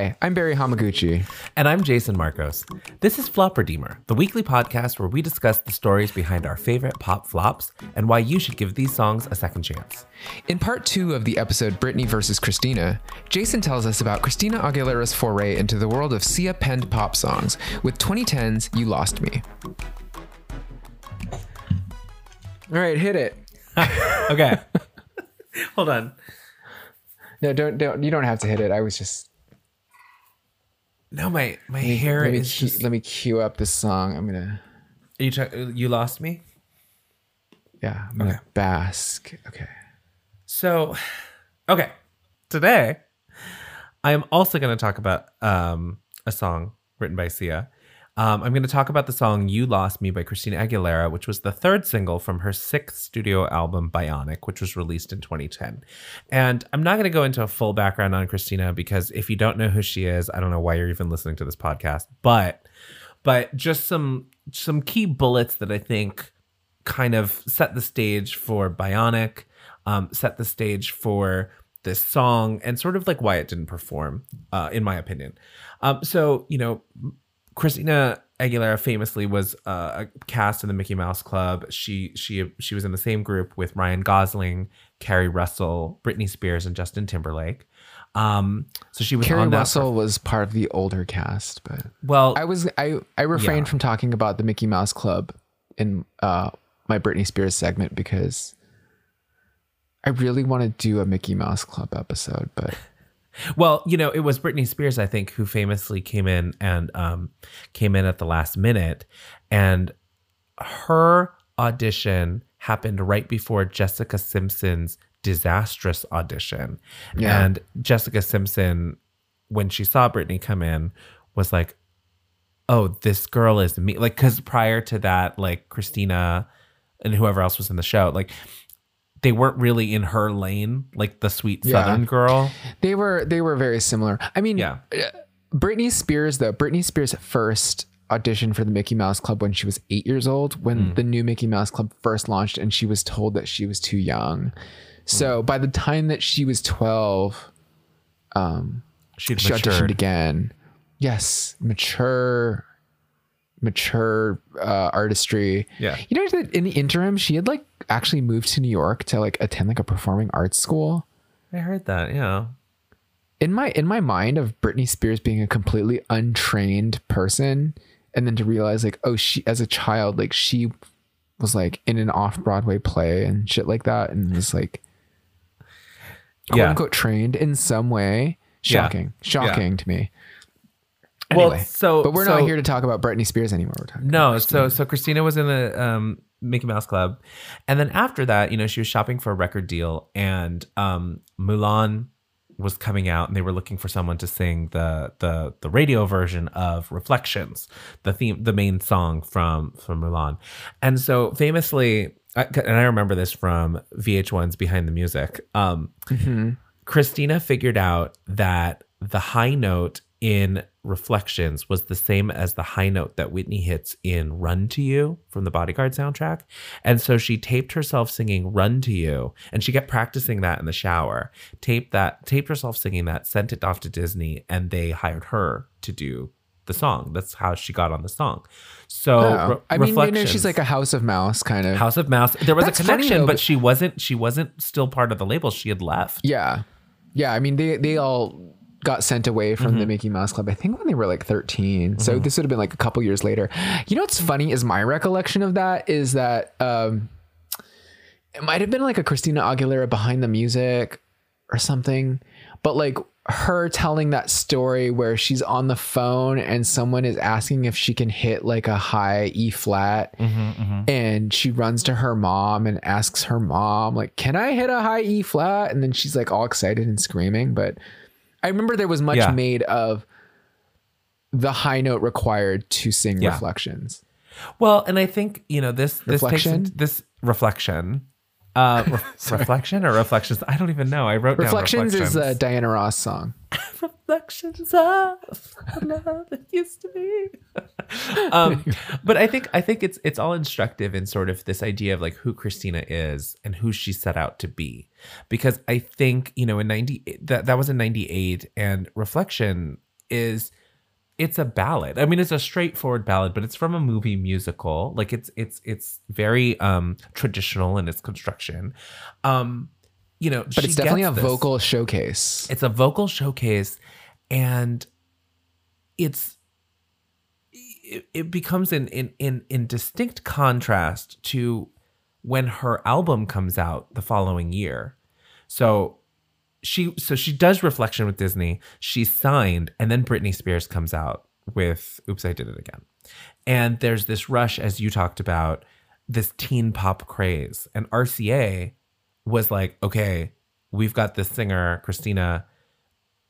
Hi, I'm Barry Hamaguchi. And I'm Jason Marcos. This is Flop Redeemer, the weekly podcast where we discuss the stories behind our favorite pop flops and why you should give these songs a second chance. In part two of the episode Britney versus Christina, Jason tells us about Christina Aguilera's foray into the world of Sia penned pop songs with 2010's You Lost Me. All right, hit it. Okay. Hold on. No, don't, don't. You don't have to hit it. I was just. No, my my hair let me, is cue, just. let me cue up this song. I'm gonna. Are You try, you lost me. Yeah, I'm gonna bask. Okay. So, okay, today I am also going to talk about um, a song written by Sia. Um, I'm going to talk about the song "You Lost Me" by Christina Aguilera, which was the third single from her sixth studio album Bionic, which was released in 2010. And I'm not going to go into a full background on Christina because if you don't know who she is, I don't know why you're even listening to this podcast. But but just some some key bullets that I think kind of set the stage for Bionic, um, set the stage for this song, and sort of like why it didn't perform, uh, in my opinion. Um, so you know, Christina Aguilera famously was uh, cast in the Mickey Mouse Club. She she she was in the same group with Ryan Gosling, Keri Russell, Britney Spears, and Justin Timberlake. Um, so she was Carrie on that. Russell was part of the older cast, but well, I was I I refrained Yeah. from talking about the Mickey Mouse Club in uh my Britney Spears segment because I really want to do a Mickey Mouse Club episode, but Well, you know, it was Britney Spears, I think, who famously came in and um, came in at the last minute, and her audition happened right before Jessica Simpson's disastrous audition, Yeah. and Jessica Simpson, when she saw Britney come in, was like, "Oh, this girl is me." Like, because prior to that, like Christina and whoever else was in the show, like. They weren't really in her lane, like the sweet Yeah. Southern girl. they were they were very similar. I mean, Yeah. Uh, Britney Spears though, Britney Spears first auditioned for the Mickey Mouse Club when she was 8 years old when hmm. the new Mickey Mouse Club first launched and she was told that she was too young. Hmm. So by the time that she was 12, um, She'd she auditioned again. Yes, mature, mature uh, artistry. Yeah. You know that in the interim, she had like actually moved to New York to like attend like a performing arts school. I heard that. Yeah. In my in my mind of Britney Spears being a completely untrained person, and then to realize like, oh, she as a child, like she was like in an off Broadway play and shit like that, and was like, quote Yeah. unquote trained in some way. Yeah. Shocking, shocking to me. Well, so but we're so- not here to talk about Britney Spears anymore. We're talking No, so so Christina was in the um, Mickey Mouse Club, and then after that, you know, she was shopping for a record deal, and um, Mulan was coming out, and they were looking for someone to sing the the the radio version of Reflections, the theme, the main song from from Mulan, and so famously, I- and I remember this from VH1's Behind the Music. Um, Christina figured out that the high note in Reflections was the same as the high note that Whitney hits in Run to You from the Bodyguard soundtrack. And so she taped herself singing Run to You and she kept practicing that in the shower. Taped that, taped herself singing that, sent it off to Disney, and they hired her to do the song. That's how she got on the song. So Oh. Re- I mean, you know, she's like a House of Mouse kind of. House of Mouse. There was That's a connection, though, but but- she wasn't. She wasn't still part of the label. She had left. Yeah, yeah. I mean, they they all got sent away from Mm-hmm. the Mickey Mouse Club. I think when they were like 13. So this would have been like a couple years later. You know what's funny is my recollection of that is that um, it might have been like a Christina Aguilera behind the music or something, but like her telling that story where she's on the phone and someone is asking if she can hit like a high E flat and she runs to her mom and asks her mom like can I hit a high E flat and then she's like all excited and screaming but I remember there was much Yeah. made of the high note required to sing Yeah. reflections Well, and I think you know this this Reflection? takes this reflection, uh, re- reflection or reflections. I don't even know. I wrote reflections, down is a Diana Ross song reflections of love that used to be. um, but I think I think it's it's all instructive in sort of this idea of like who Christina is and who she set out to be, because I think you know in ninety that that was in ninety eight and reflection is it's a ballad. I mean, it's a straightforward ballad, but it's from a movie musical. Like it's it's it's very um traditional in its construction. Um, you know, but it's definitely a this. vocal showcase. It's a vocal showcase, and it's it, it becomes in, in in in distinct contrast to when her album comes out the following year. So she so she does reflection with Disney. She's signed, and then Britney Spears comes out with "Oops, I Did It Again," and there's this rush, as you talked about, this teen pop craze, and RCA was like, okay, we've got this singer Christina.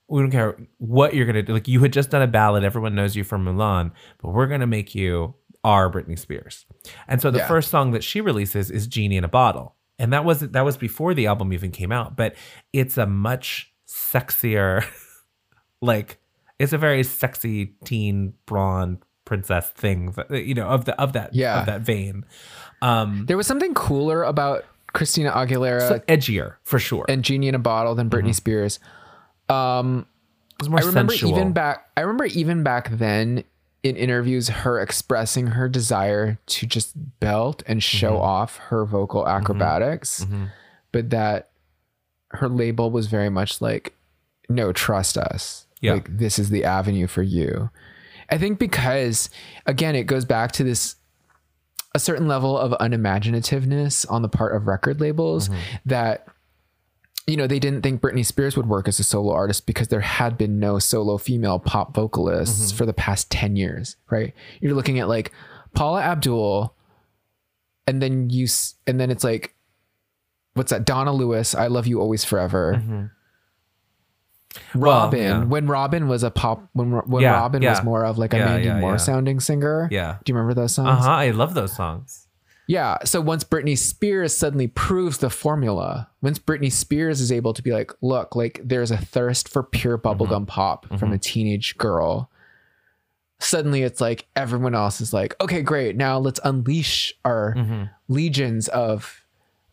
We don't care what you're gonna do. Like you had just done a ballad, everyone knows you from Mulan, but we're gonna make you our Britney Spears. And so the yeah. first song that she releases is "Genie in a Bottle." And that was that was before the album even came out but it's a much sexier like it's a very sexy teen blonde princess thing you know of the of that yeah of that vein um there was something cooler about christina aguilera so edgier for sure and genie in a bottle than britney mm-hmm. spears um I remember sensual. even back I remember even back then in interviews her expressing her desire to just belt and show mm-hmm. off her vocal mm-hmm. acrobatics, mm-hmm. but that her label was very much like, no, trust us. Yeah. Like, this is the avenue for you. I think because, again, it goes back to this a certain level of unimaginativeness on the part of record labels mm-hmm. that you know, they didn't think Britney Spears would work as a solo artist because there had been no solo female pop vocalists mm-hmm. for the past 10 years, right? You're looking at like Paula Abdul and then you and then it's like what's that? Donna Lewis, I love you always forever. Mm-hmm. Robyn, well, yeah. when Robyn was a pop, when when yeah, Robyn yeah. was more of like a Mandy Moore sounding singer. Yeah. Do you remember those songs? Uh huh. I love those songs. Yeah. So once Britney Spears suddenly proves the formula, once Britney Spears is able to be like, look, like there's a thirst for pure bubblegum mm-hmm. pop mm-hmm. from a teenage girl, suddenly it's like everyone else is like, okay, great. Now let's unleash our mm-hmm. legions of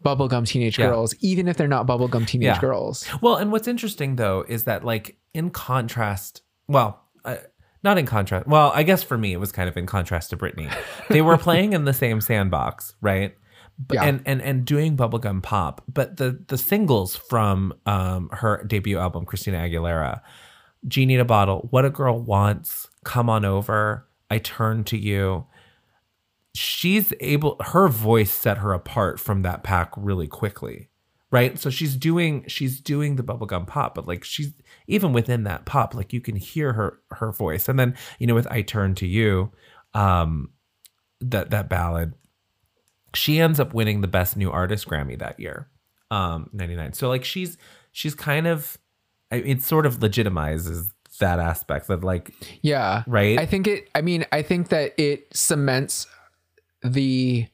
bubblegum teenage yeah. girls, even if they're not bubblegum teenage yeah. girls. Well, and what's interesting though is that, like, in contrast, well, uh, not in contrast. Well, I guess for me, it was kind of in contrast to Britney. They were playing in the same sandbox, right? Yeah. And and and doing bubblegum pop, but the the singles from um her debut album, Christina Aguilera, Genie in a Bottle, What a Girl Wants, Come On Over, I Turn to You. She's able her voice set her apart from that pack really quickly right? So she's doing she's doing the bubblegum pop but like she's even within that pop like you can hear her her voice. And then you know with i turn to you um that that ballad she ends up winning the best new artist grammy that year um 99 so like she's she's kind of it sort of legitimizes that aspect that like yeah. right? I think it i mean i think that it cements the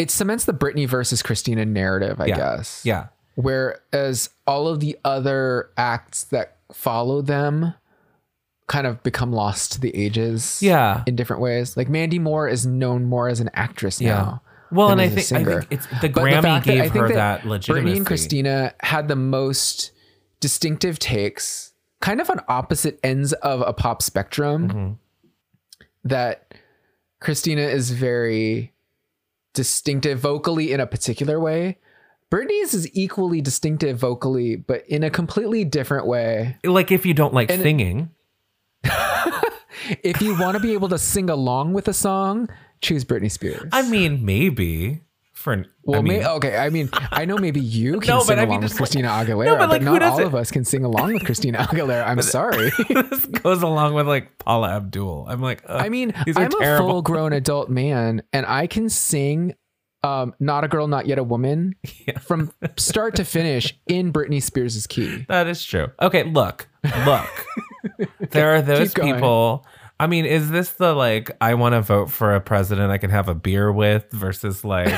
it cements the Britney versus Christina narrative, I yeah. guess. Yeah. Whereas all of the other acts that follow them kind of become lost to the ages. Yeah. In different ways. Like Mandy Moore is known more as an actress yeah. now. Well, and I think, I think it's the but Grammy the gave her that, that legitimacy. Britney and Christina had the most distinctive takes, kind of on opposite ends of a pop spectrum. Mm-hmm. That Christina is very distinctive vocally in a particular way. Britney's is equally distinctive vocally, but in a completely different way. Like if you don't like and singing. if you want to be able to sing along with a song, choose Britney Spears. I mean, maybe for an, well, I mean, may, okay. I mean, I know maybe you can no, sing along I mean, with Christina like, Aguilera, no, but, like, but not all of us can sing along with Christina Aguilera. I'm sorry. this goes along with like Paula Abdul. I'm like, I mean, I'm terrible. a full grown adult man, and I can sing um, not a girl, not yet a woman yeah. from start to finish in Britney Spears' key. That is true. Okay, look, look. there are those people. I mean, is this the like I want to vote for a president I can have a beer with versus like,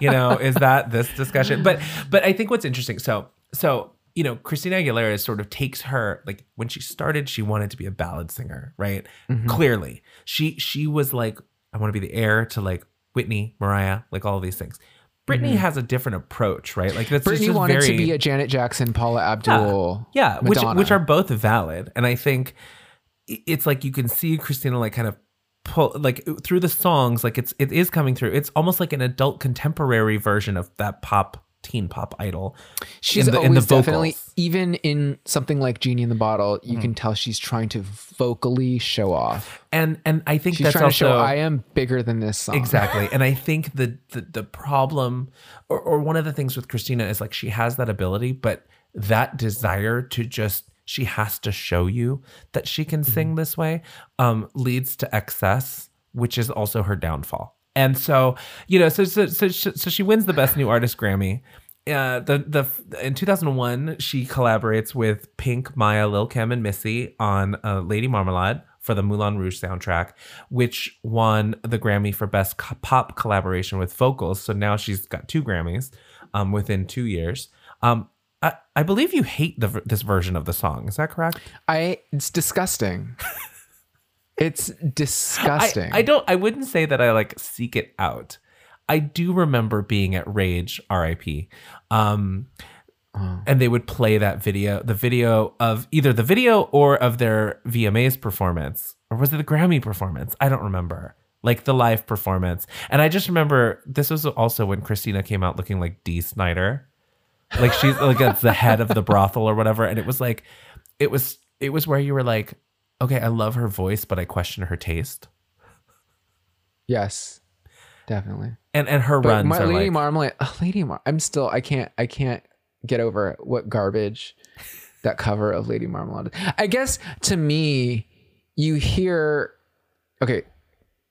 you know, is that this discussion? But but I think what's interesting. So so you know, Christina Aguilera sort of takes her like when she started, she wanted to be a ballad singer, right? Mm-hmm. Clearly, she she was like, I want to be the heir to like Whitney, Mariah, like all these things. Britney mm-hmm. has a different approach, right? Like that's Britney wanted very, to be a Janet Jackson, Paula Abdul, yeah, yeah which which are both valid, and I think it's like you can see Christina like kind of pull like through the songs like it's it is coming through it's almost like an adult contemporary version of that pop teen pop idol She's in the, always in definitely, even in something like Genie in the Bottle, you mm-hmm. can tell she's trying to vocally show off. and and i think She's that's trying also to show I am bigger than this song. exactly and i think the the, the problem or, or one of the things with christina is like she has that ability but that desire to just she has to show you that she can Mm-hmm. sing this way um leads to excess which is also her downfall and so you know so so so, so she wins the best new artist grammy uh, the the in 2001 she collaborates with Pink, Mya, Lil Kim, and Missy on uh, Lady Marmalade for the Moulin Rouge soundtrack, which won the Grammy for best pop collaboration with vocals. So now she's got two Grammys um, within two years. Um, I, I believe you hate the, this version of the song. Is that correct? I it's disgusting. it's disgusting. I don't. I wouldn't say that I like seek it out. I do remember being at Rage, R.I.P. Um, and they would play that video, the video of either the video or of their VMAs performance, or was it the Grammy performance? I don't remember. Like the live performance, and I just remember this was also when Christina came out looking like Dee Snider, like she's like that's the head of the brothel or whatever, and it was like, it was it was where you were like, okay, I love her voice, but I question her taste. yes, definitely. and and her But runs my, are Lady like Marmalade, ugh, Lady Mar, I'm still I can't I can't get over what garbage that cover of Lady Marmalade. I guess to me, you hear okay,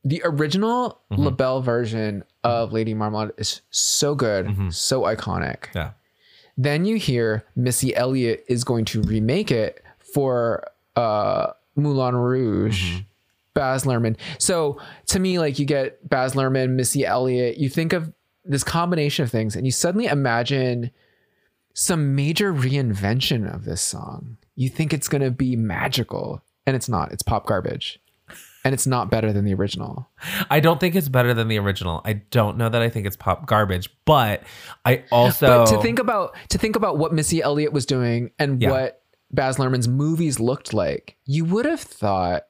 the original Mm-hmm. LaBelle version of Lady Marmalade is so good, Mm-hmm. so iconic. yeah Then you hear Missy Elliott is going to remake it for uh, Moulin Rouge. Mm-hmm. Baz Luhrmann. So to me, like you get Baz Luhrmann, Missy Elliott. You think of this combination of things, and you suddenly imagine some major reinvention of this song. You think it's going to be magical, and it's not. It's pop garbage, and it's not better than the original. I don't think it's better than the original. I don't know that I think it's pop garbage, but I also But to think about to think about what Missy Elliott was doing and Yeah. what Baz Luhrmann's movies looked like, you would have thought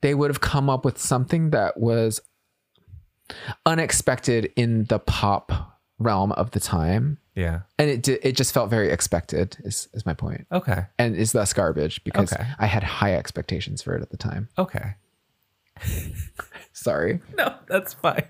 they would have come up with something that was unexpected in the pop realm of the time, yeah. and it it just felt very expected. Is is my point, Okay. and is thus garbage because Okay. I had high expectations for it at the time. Okay. Sorry. No, that's fine.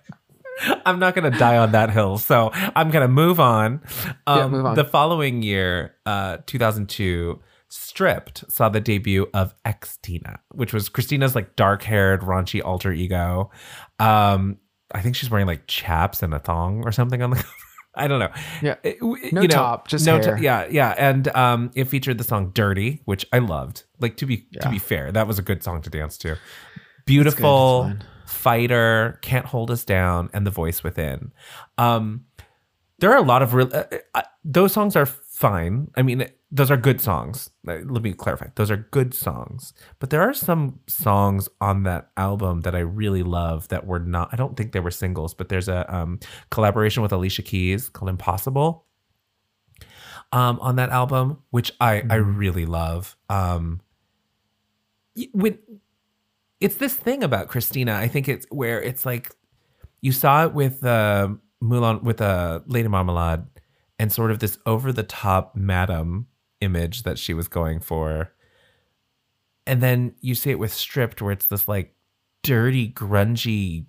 I'm not gonna die on that hill, so I'm gonna move on. Um, Yeah, move on. The following year, uh, 2002, Stripped saw the debut of X Tina, which was Christina's like dark-haired, raunchy alter ego. Um, I think she's wearing like chaps and a thong or something on the cover. I don't know. Yeah. It- No you know, top, just no hair. to- yeah, yeah, and um, it featured the song "Dirty," which I loved. Like to be to be fair, that was a good song to dance to. Beautiful fighter, can't hold us down, and the voice within. Um, there are a lot of real. Uh, uh, those songs are fine. I mean, those are good songs. Uh, Let me clarify. Those are good songs. But there are some songs on that album that I really love that were not. I don't think they were singles, but there's a um, collaboration with Alicia Keys called "Impossible." Um, on that album, which I I really love. Um, when it's this thing about Christina. I think it's where it's like you saw it with uh, Mulan with uh, Lady Marmalade and sort of this over the top madam image that she was going for. And then you see it with Stripped, where it's this like dirty, grungy,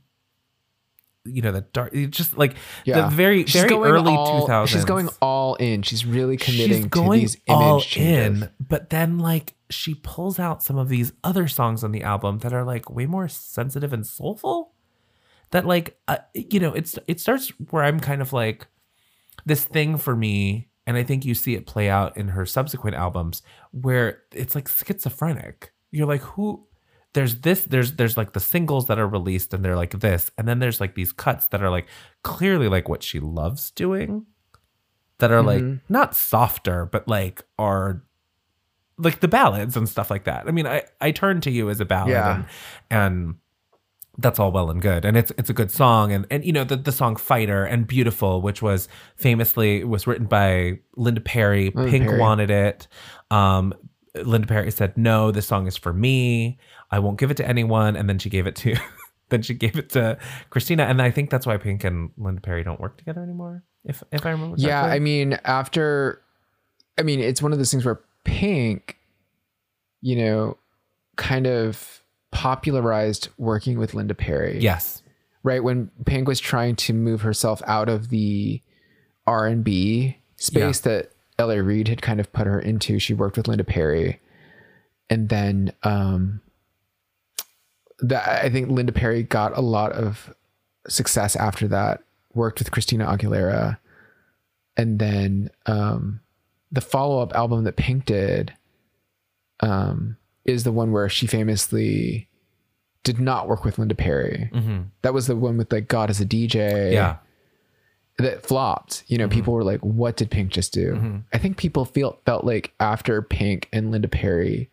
you know, the dark, it's just like Yeah. the very, She's very early all, 2000s. She's going all in. She's really committing She's going to these all image changes. in, but then like she pulls out some of these other songs on the album that are like way more sensitive and soulful. That like uh, you know, it's it starts where I'm kind of like this thing for me, and I think you see it play out in her subsequent albums where it's like schizophrenic. You're like, who? There's this. There's there's like the singles that are released, and they're like this, and then there's like these cuts that are like clearly like what she loves doing that are like not softer, but like are like the ballads and stuff like that. I mean, I I turn to you as a ballad, Yeah. and, and that's all well and good, and it's it's a good song, and and you know the the song "Fighter" and "Beautiful," which was famously was written by Linda Perry. Linda Pink Perry. wanted it. Um, Linda Perry said, "No, this song is for me. I won't give it to anyone." And then she gave it to then she gave it to Christina, and I think that's why Pink and Linda Perry don't work together anymore. If if I remember, Yeah, correctly. I mean, after, I mean, it's one of those things where Pink, you know, kind of popularized working with Linda Perry. yes, right when Pink was trying to move herself out of the R and B space that L.A. Reid had kind of put her into. She worked with Linda Perry, and then um, that I think Linda Perry got a lot of success after that. Worked with Christina Aguilera, and then um, the follow up album that Pink did um, is the one where she famously did not work with Linda Perry. That was the one with like God as a DJ. yeah, That flopped. You know, people were like, what did Pink just do? I think people feel felt like after Pink and Linda Perry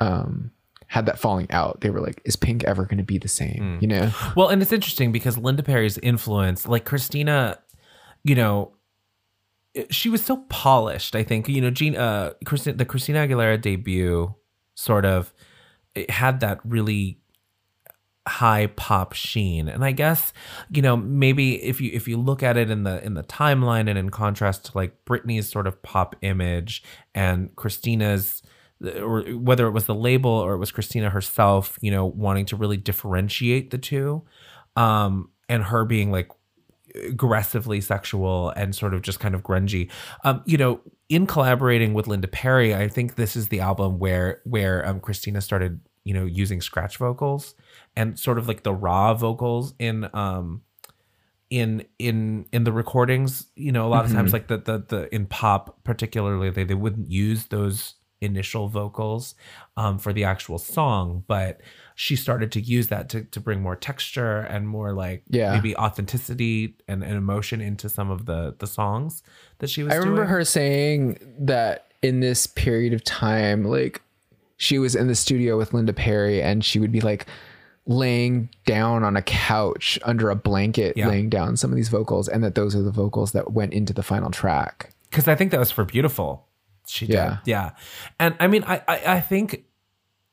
um had that falling out, they were like, is Pink ever gonna be the same? You know? Well, and it's interesting because Linda Perry's influence, like Christina, you know, she was so polished. I think you know, Jean, uh, Christina, the Christina Aguilera debut, sort of, it had that really high pop sheen, and I guess you know maybe if you if you look at it in the in the timeline and in contrast to like Britney's sort of pop image and Christina's or whether it was the label or it was Christina herself, you know, wanting to really differentiate the two, um, and her being like aggressively sexual and sort of just kind of grungy. Um, you know, in collaborating with Linda Perry, I think this is the album where where um, Christina started, you know, using scratch vocals and sort of like the raw vocals in um in in in the recordings you know a lot of times like the the the in pop particularly they, they wouldn't use those initial vocals um, for the actual song but she started to use that to, to bring more texture and more like Yeah. maybe authenticity and, and emotion into some of the the songs that she was I remember doing. her saying that in this period of time, like she was in the studio with Linda Perry and she would be like laying down on a couch under a blanket, Yeah. laying down some of these vocals, and that those are the vocals that went into the final track. because I think that was for beautiful. She did, Yeah. yeah. And I mean, I, I I think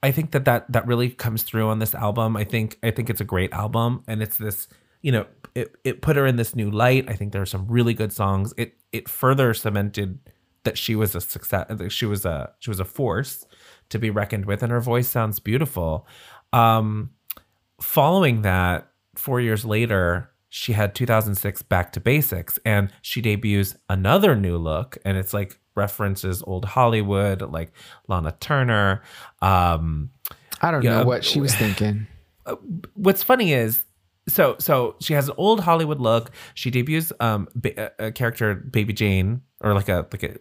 I think that that that really comes through on this album. I think I think it's a great album, and it's this you know it it put her in this new light. I think there are some really good songs. It it further cemented that she was a success. That she was a she was a force to be reckoned with, and her voice sounds beautiful. Um, following that, four years later, she had 2006 Back to Basics, and she debuts another new look, and it's like references old Hollywood, like Lana Turner. Um, I don't Yeah. know what she was thinking. what's funny is, so so she has an old Hollywood look. She debuts um ba- a, a character Baby Jane, or like a like a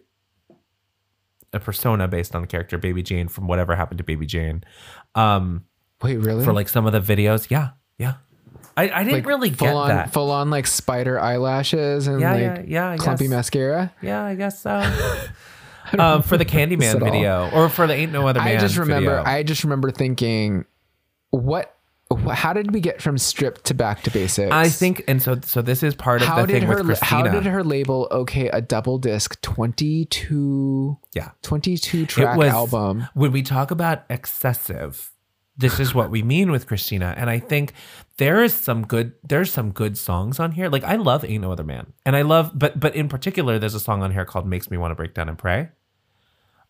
a persona based on the character Baby Jane from whatever happened to Baby Jane. Um, Wait, really? for like some of the videos, yeah, yeah. I, I didn't Like, really full get on, that. full on like spider eyelashes and Yeah, like yeah, yeah, I clumpy guess. mascara. Yeah, I guess so. um, for the Candyman all. video, or for the Ain't No Other Man. I just remember. video. I just remember thinking, what? wh- How did we get from stripped to back to basics? I think, and so so this is part of how the did thing her with how Christina. did her label okay a double disc 22 yeah, 22 track album When we talk about excessive, this is what we mean with Christina, and I think there is some good. There's some good songs on here. Like I love Ain't No Other Man, and I love, but but in particular, there's a song on here called "Makes Me Want to Break Down and Pray,"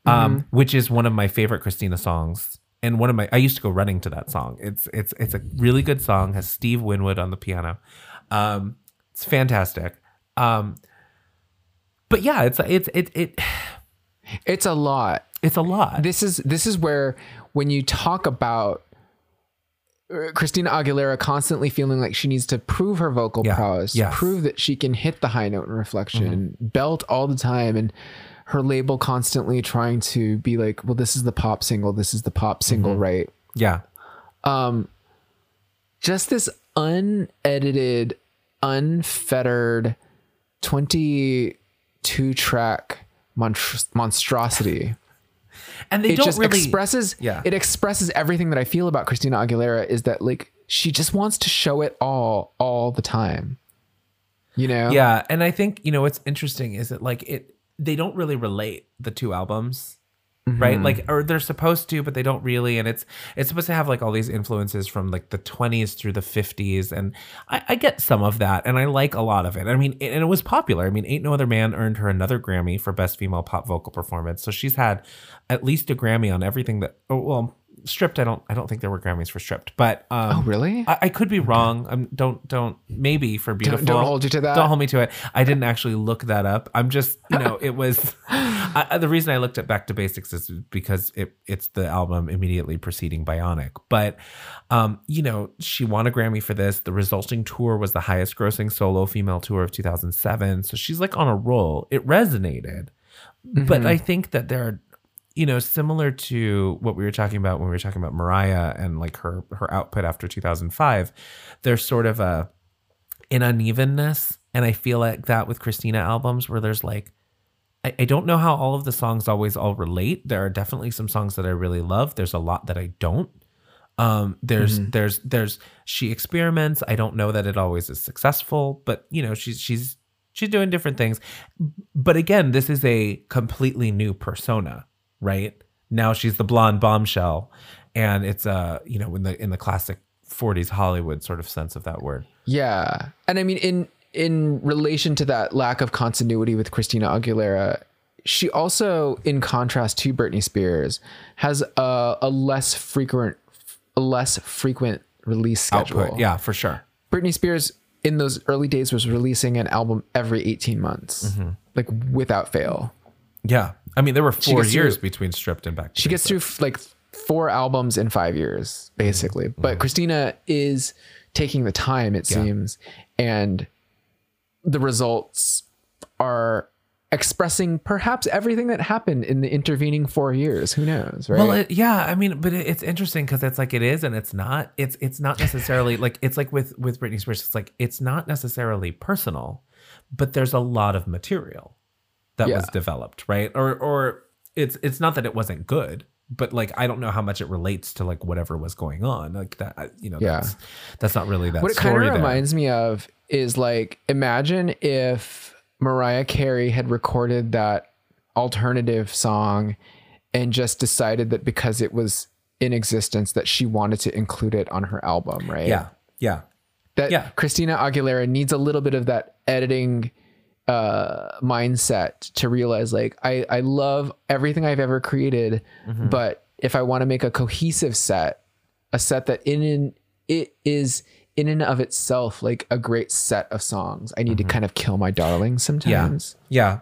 um, Mm-hmm. which is one of my favorite Christina songs. And one of my, I used to go running to that song. It's it's it's a really good song. Has Steve Winwood on the piano. Um, it's fantastic. Um, but yeah, it's it's it it it's a lot it's a lot. this is this is where when you talk about uh, Christina Aguilera constantly feeling like she needs to prove her vocal Yeah. prowess, Yes. prove that she can hit the high note in reflection, Mm-hmm. belt all the time, and her label constantly trying to be like, well, this is the pop single, this is the pop single, Mm-hmm. right? yeah. just this unedited, unfettered 22 track monstr- monstrosity. And they It don't really expresses Yeah. it expresses everything that I feel about Christina Aguilera is that like she just wants to show it all all the time. You know? Yeah, and I think you know what's interesting is that like it they don't really relate the two albums. Right? Mm-hmm. Like or they're supposed to but they don't really and it's it's supposed to have like all these influences from like the 20s through the 50s and I, I get some of that and i like a lot of it. I mean and it was popular. I mean ain't no other man earned her another grammy for best female pop vocal performance so she's had at least a grammy on everything that oh, well stripped i don't i don't think there were grammys for stripped but um Oh, really? I, I could be wrong. Um, don't don't maybe for beautiful. don't hold you to that. Don't hold me to it. I didn't actually look that up. I'm just you know it was I, I- the reason I looked at Back to Basics is because it it's the album immediately preceding Bionic. But um, you know she won a Grammy for this. The resulting tour was the highest grossing solo female tour of 2007. So she's like on a roll. It resonated, but I think that there are you know, similar to what we were talking about when we were talking about Mariah and like her her output after 2005, there's sort of a an unevenness, and I feel like that with Christina albums where there's like I, I don't know how all of the songs always all relate. There are definitely some songs that I really love. There's a lot that I don't. Um, there's there's there's she experiments. I don't know that it always is successful, but you know she's she's she's doing different things. But again, this is a completely new persona, right? Now she's the blonde bombshell, and it's uh you know in the in the classic 40s Hollywood sort of sense of that word. Yeah. And I mean in in relation to that lack of continuity with Christina Aguilera, she also in contrast to Britney Spears has a, a less frequent a less frequent release schedule. Output, yeah, for sure. Britney Spears in those early days was releasing an album every 18 months. Mm-hmm. Like without fail. Yeah, I mean there were four years through- between Stripped and Back. She gets through f- like four albums in 5 years basically. Mm-hmm. But mm-hmm. Christina is taking the time it seems and the results are expressing perhaps everything that happened in the intervening 4 years. Who knows, right? Well, it, yeah, I mean, but it, it's interesting because it's like it is and it's not. It's it's not necessarily like it's like with with Britney Spears. It's like it's not necessarily personal, but there's a lot of material that was developed, right? Or or it's it's not that it wasn't good, but like I don't know how much it relates to like whatever was going on, like that. You know, Yeah. that's that's not really that. what it kind of there. reminds me of is like imagine if Mariah Carey had recorded that alternative song and just decided that because it was in existence that she wanted to include it on her album, right? Yeah, yeah, That yeah. Christina Aguilera needs a little bit of that editing uh mindset to realize like I I love everything I've ever created, Mm-hmm. but if I want to make a cohesive set, a set that in in it is in and of itself like a great set of songs, I need to kind of kill my darlings Mm-hmm. yeah, sometimes. yeah.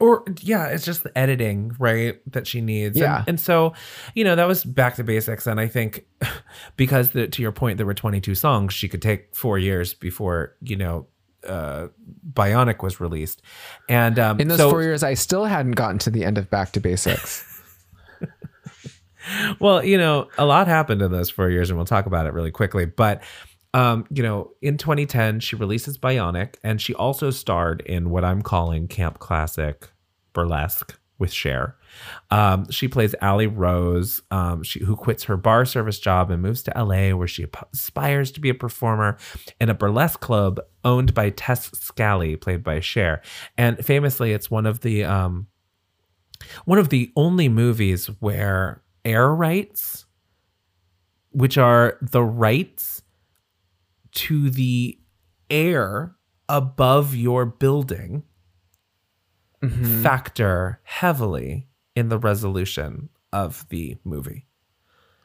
Or yeah, it's just the editing, right, that she needs. Yeah. and, and so you know that was back to basics. And I think because the, to your point, there were 22 songs, she could take four years before you know uh Bionic was released. And um, In those so, four years, I still hadn't gotten to the end of Back to Basics. Well, you know, a lot happened in those four years, and we'll talk about it really quickly. But, um, you know, in 2010, she releases Bionic, and she also starred in what I'm calling Camp Classic Burlesque with Cher. Um, she plays Ali Rose, um, she, who quits her bar service job and moves to LA, where she aspires to be a performer in a burlesque club owned by Tess Scali, played by Cher. And famously, it's one of the um, one of the only movies where air rights, which are the rights to the air above your building, Mm-hmm. factor heavily in the resolution of the movie.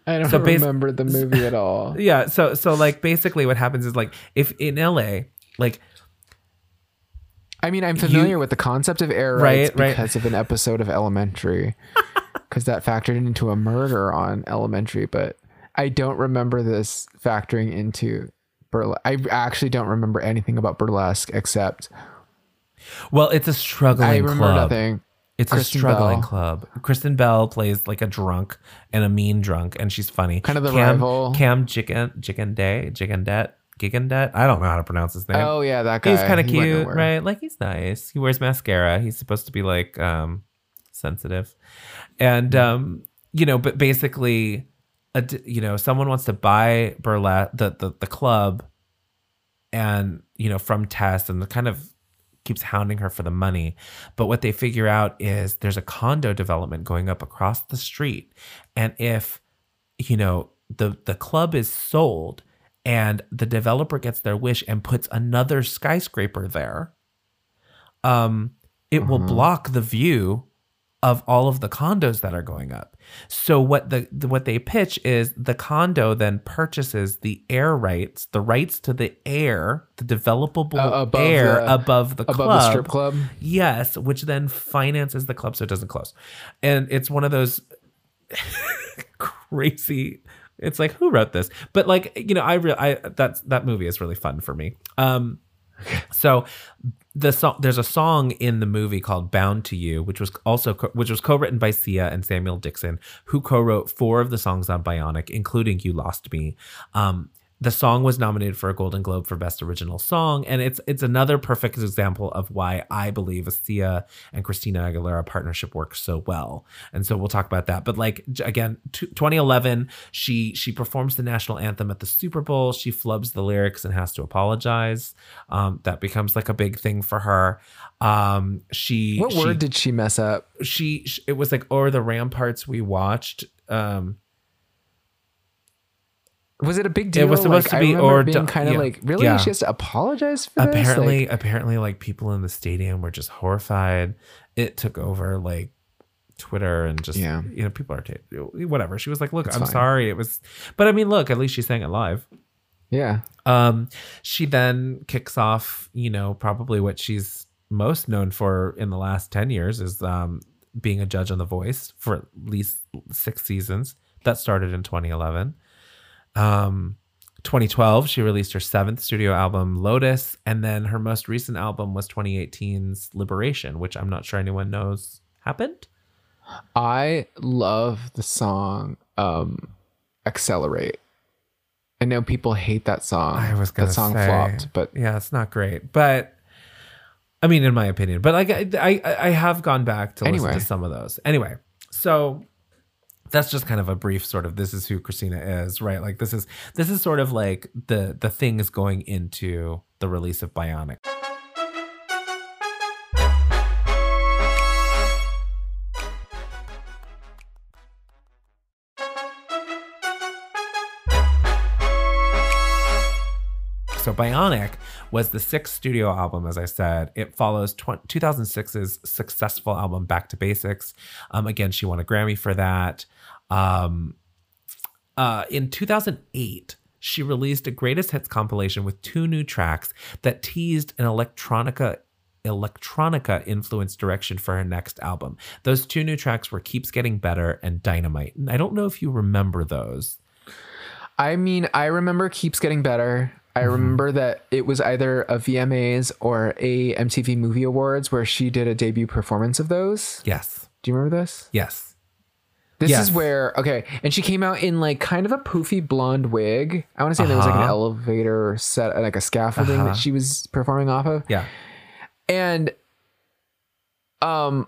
I don't So bas- remember the movie at all. Yeah, so so like basically what happens is like if in LA, like I mean, I'm familiar with the concept of air rights Right, right. because of an episode of Elementary, because that factored into a murder on Elementary. But I don't remember this factoring into burlesque. I actually don't remember anything about burlesque except well, it's a struggling I remember club. nothing. It's Kristen a struggling Bell. club. Kristen Bell plays like a drunk and a mean drunk, and she's funny. Kind of the Cam, rival. Cam Chicken Chicken Day Gigandet Gigandet. I don't know how to pronounce his name. Oh yeah, that guy. he's kind of He cute, right? Like he's nice. He wears mascara. He's supposed to be like um sensitive, and um you know, but basically, a you know, someone wants to buy burlesque the, the the club, and you know, from Tess and the kind of keeps hounding her for the money. But what they figure out is there's a condo development going up across the street. And if, you know, the the club is sold and the developer gets their wish and puts another skyscraper there, um, it will block the view of all of the condos that are going up. So what the, the- what they pitch is the condo then purchases the air rights, the rights to the air, the developable Uh, above air the- above the above club. the strip club. Yes, which then finances the club so it doesn't close. And it's one of those crazy it's like who wrote this? But like, you know, I re- I that's that movie is really fun for me. Um so the there's a song in the movie called Bound to You, which was also co- which was co-written by Sia and Samuel Dixon, who co-wrote four of the songs on Bionic, including You Lost Me. Um the song was nominated for a Golden Globe for Best Original Song, and it's it's another perfect example of why I believe Sia and Christina Aguilera partnership works so well. And so we'll talk about that. But like again, t- 2011, she she performs the national anthem at the Super Bowl. She flubs the lyrics and has to apologize. Um, that becomes like a big thing for her. Um, she What she, word did she mess up? she sh- it was like or the ramparts we watched. Um, Was it a big deal? It was supposed Like, to I be remember or being don't- kind of yeah. like, really? Yeah. She has to apologize for this? apparently Like, apparently like people in the stadium were just horrified it took over like twitter and just Yeah. you know people are t- whatever she was like look It's i'm fine. sorry it was but i mean look at least she sang it live yeah. um she then kicks off you know probably what she's most known for in the last 10 years is um being a judge on the voice for at least six seasons that started in 2011 um 2012 she released her seventh studio album lotus and then her most recent album was 2018's liberation which i'm not sure anyone knows happened I love the song um Accelerate. I know people hate that song. i was gonna that song say, flopped, but yeah it's not great but i mean in my opinion but like i i, I have gone back to Anyway. listen to some of those anyway so that's just kind of a brief sort of this is who christina is right like this is this is sort of like the the things going into the release of bionic So Bionic was the sixth studio album, as I said. It follows tw- 2006's successful album Back to Basics. Um, again, she won a Grammy for that. Um, uh, in 2008, she released a greatest hits compilation with two new tracks that teased an electronica electronica influenced direction for her next album. Those two new tracks were Keeps Getting Better and Dynamite. And I don't know if you remember those. I mean, I remember Keeps Getting Better. I Mm-hmm. remember that it was either a VMAs or a MTV Movie Awards where she did a debut performance of those. Yes. Do you remember this? Yes. This Yes. is where okay, and she came out in like kind of a poofy blonde wig. I want to say there was like an Uh-huh. elevator set, like a scaffolding Uh-huh. that she was performing off of. Yeah. And um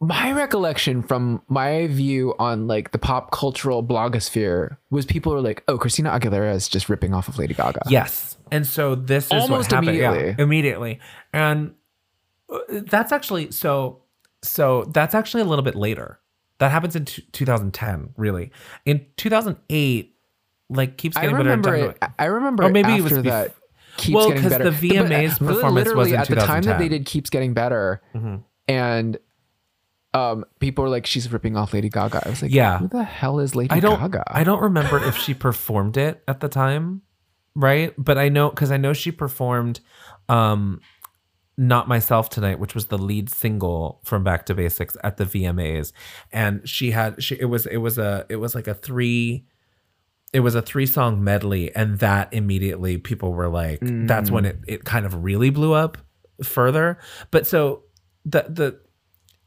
my recollection from my view on like the pop cultural blogosphere was people were like, "Oh, Christina Aguilera is just ripping off of Lady Gaga." Yes. And so this is Almost what happened. Yeah, immediately. immediately. And uh, that's actually so so that's actually a little bit later. That happens in t- 2010, really. In 2008, like keeps getting better and remember better. it. I remember Or it maybe it was bef- that. Keeps Well, getting 'cause better. the VMAs uh, performance was literally in at the time that they did Keeps Getting Better, Mm-hmm. and um, people were like, "She's ripping off Lady Gaga." I was like, Yeah. who the hell is Lady I don't Gaga?" I don't remember if she performed it at the time, right? But I know cuz I know she performed um not myself tonight which was the lead single from back to basics at the vmas and she had she it was it was a it was like a three it was a three song medley and that immediately people were like that's when it it kind of really blew up further. But so the the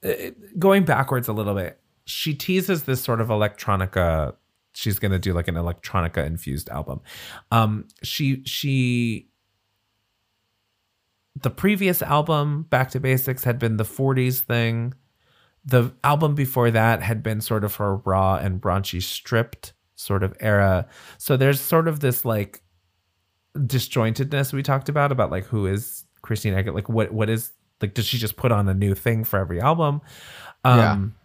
it, going backwards a little bit she teases this sort of electronica she's going to do like an electronica infused album. Um she she the previous album back to basics had been the 40s thing the album before that had been sort of her raw and raunchy stripped sort of era so there's sort of this like disjointedness we talked about about like who is Christina Aguilera? Like, what what is like? Does she just put on a new thing for every album? Um,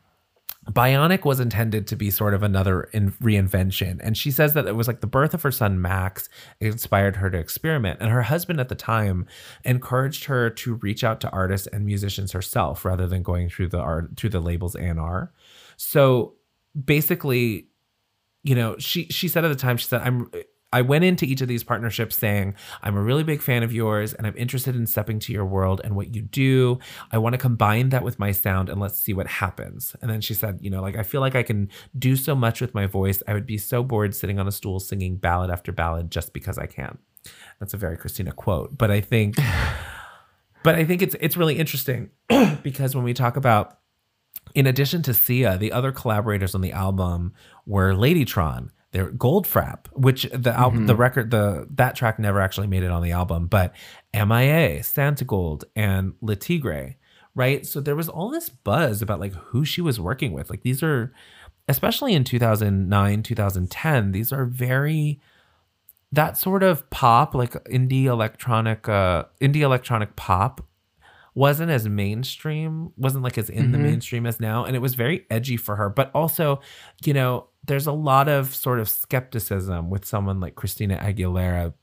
Bionic was intended to be sort of another in- reinvention. And she says that it was like the birth of her son, Max, inspired her to experiment. And her husband at the time encouraged her to reach out to artists and musicians herself rather than going through the art, through the labels A&R. So basically, you know, she, she said at the time, she said, I'm, I went into each of these partnerships saying, I'm a really big fan of yours and I'm interested in stepping to your world and what you do. I want to combine that with my sound and let's see what happens. And then she said, you know, like I feel like I can do so much with my voice. I would be so bored sitting on a stool singing ballad after ballad just because I can. That's a very Christina quote, but I think but I think it's it's really interesting because when we talk about in addition to Sia, the other collaborators on the album were Ladytron, their Goldfrapp, which the album, the record, the that track never actually made it on the album, but MIA, Santigold, and Le Tigre, right? So there was all this buzz about like who she was working with. Like these are, especially in 2009, 2010, these are very that sort of pop, like indie electronic, uh, indie electronic pop wasn't as mainstream, wasn't like as in the mainstream as now. And it was very edgy for her. But also, you know, there's a lot of sort of skepticism with someone like Christina Aguilera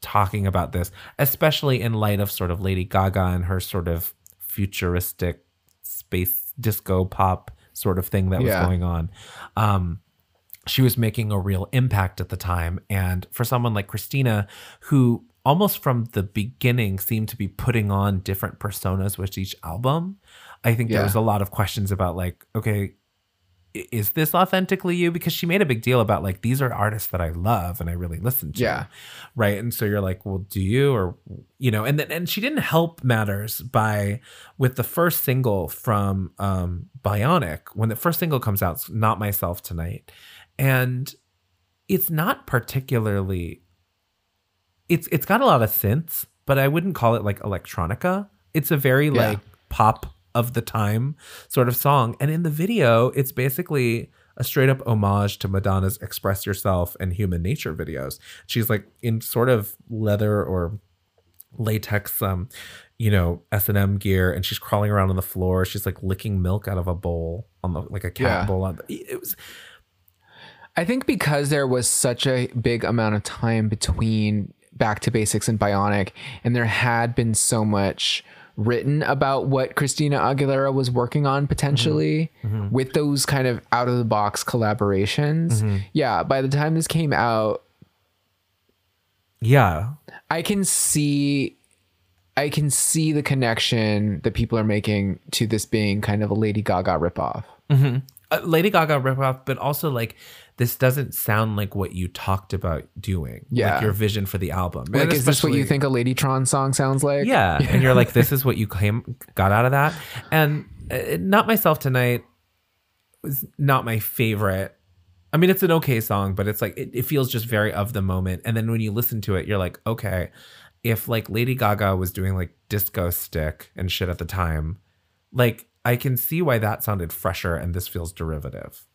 talking about this, especially in light of sort of Lady Gaga and her sort of futuristic space disco pop sort of thing that was Yeah. going on. Um, she was making a real impact at the time. And for someone like Christina, who almost from the beginning seemed to be putting on different personas with each album, I think there was a lot of questions about, like, okay, is this authentically you? Because she made a big deal about, like, these are artists that I love and I really listen to. Yeah. Right. And so you're like, well, do you? Or, you know, and then, and she didn't help matters by, with the first single from um, Bionic, when the first single comes out, it's Not Myself Tonight. And it's not particularly it's it's got a lot of synths, but I wouldn't call it like electronica. It's a very Yeah. like pop of the time sort of song. And in the video, it's basically a straight up homage to Madonna's Express Yourself and Human Nature videos. She's like in sort of leather or latex um you know S&M gear and she's crawling around on the floor. She's like licking milk out of a bowl on the like a cat Yeah. bowl on the, it was I think because there was such a big amount of time between Back to Basics and Bionic, and there had been so much written about what Christina Aguilera was working on potentially mm-hmm. with those kind of out of the box collaborations. Mm-hmm. Yeah, by the time this came out, yeah. I can see I can see the connection that people are making to this being kind of a Lady Gaga ripoff. Mm-hmm. uh, Lady Gaga ripoff, but also like this doesn't sound like what you talked about doing. Yeah. like your vision for the album. Like, is this what you think a Ladytron song sounds like? Yeah, and you're like, this is what you came got out of that, and uh, not myself tonight was not my favorite. I mean, it's an okay song, but it's like it, it feels just very of the moment. And then when you listen to it, you're like, okay, if like Lady Gaga was doing like disco stick and shit at the time, like I can see why that sounded fresher and this feels derivative.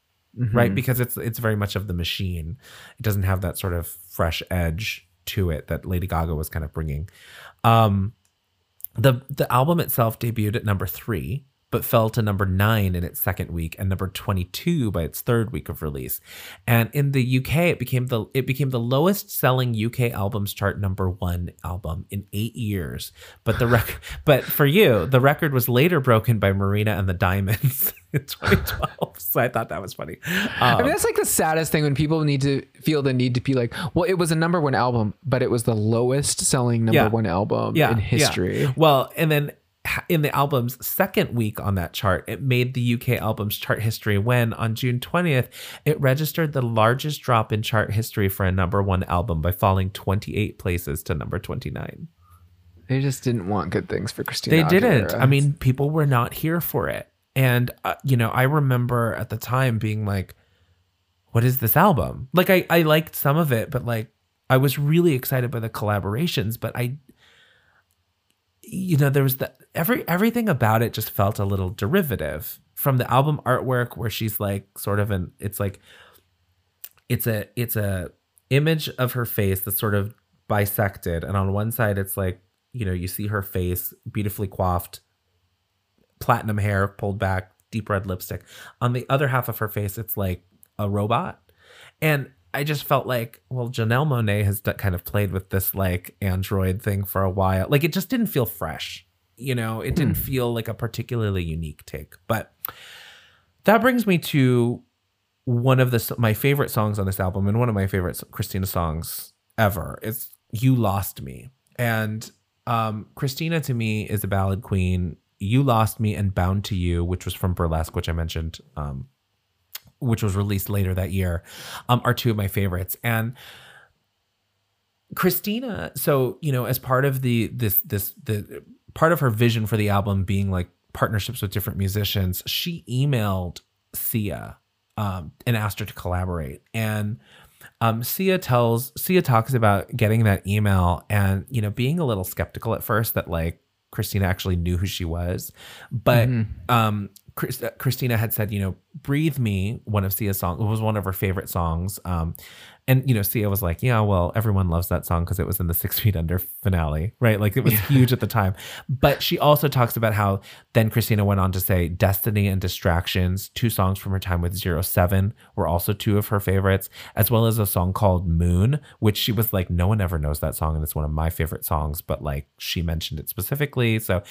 Right? Because it's it's very much of the machine. It doesn't have that sort of fresh edge to it that Lady Gaga was kind of bringing. Um the the album itself debuted at number 3 but fell to number 9 in its second week and number 22 by its third week of release. And in the UK it became the it became the lowest selling UK albums chart number 1 album in 8 years. But the rec- but for you the record was later broken by Marina and the Diamonds in 2012. So I thought that was funny. I Um, mean, that's like the saddest thing when people need to feel the need to be like, well, it was a number one album, but it was the lowest selling number Yeah. one album yeah, in yeah. history. Well, and then in the album's second week on that chart, it made the UK albums chart history when on June 20th, it registered the largest drop in chart history for a number one album by falling 28 places to number 29. They just didn't want good things for Christina. They didn't. I mean, people were not here for it. And, uh, you know, I remember at the time being like, what is this album? Like, I, I liked some of it, but like, I was really excited by the collaborations, but I, you know, there was the every everything about it just felt a little derivative from the album artwork where she's like sort of an it's like it's a it's a image of her face that's sort of bisected and on one side it's like you know, you see her face beautifully coiffed, platinum hair pulled back, deep red lipstick. On the other half of her face, it's like a robot. And I just felt like, well, Janelle Monáe has kind of played with this like android thing for a while. Like it just didn't feel fresh. You know, it didn't feel like a particularly unique take. But that brings me to one of the my favorite songs on this album and one of my favorite Christina songs ever. It's "You Lost Me," and um, Christina to me is a ballad queen. "You Lost Me" and "Bound to You," which was from Burlesque, which I mentioned, um, which was released later that year, um, are two of my favorites. And Christina, so you know, as part of the this this the part of her vision for the album being like partnerships with different musicians, she emailed Sia um, and asked her to collaborate. And um, Sia tells Sia talks about getting that email and you know being a little skeptical at first that like Christina actually knew who she was, but um, Chris, uh, Christina had said you know "Breathe Me" one of Sia's songs It was one of her favorite songs. Um, and you know, Sia was like, "Yeah, well, everyone loves that song because it was in the Six Feet Under finale, right? Like it was huge at the time." But she also talks about how then Christina went on to say, "Destiny and Distractions," two songs from her time with Zero Seven, were also two of her favorites, as well as a song called "Moon," which she was like, "No one ever knows that song, and it's one of my favorite songs." But like, she mentioned it specifically, so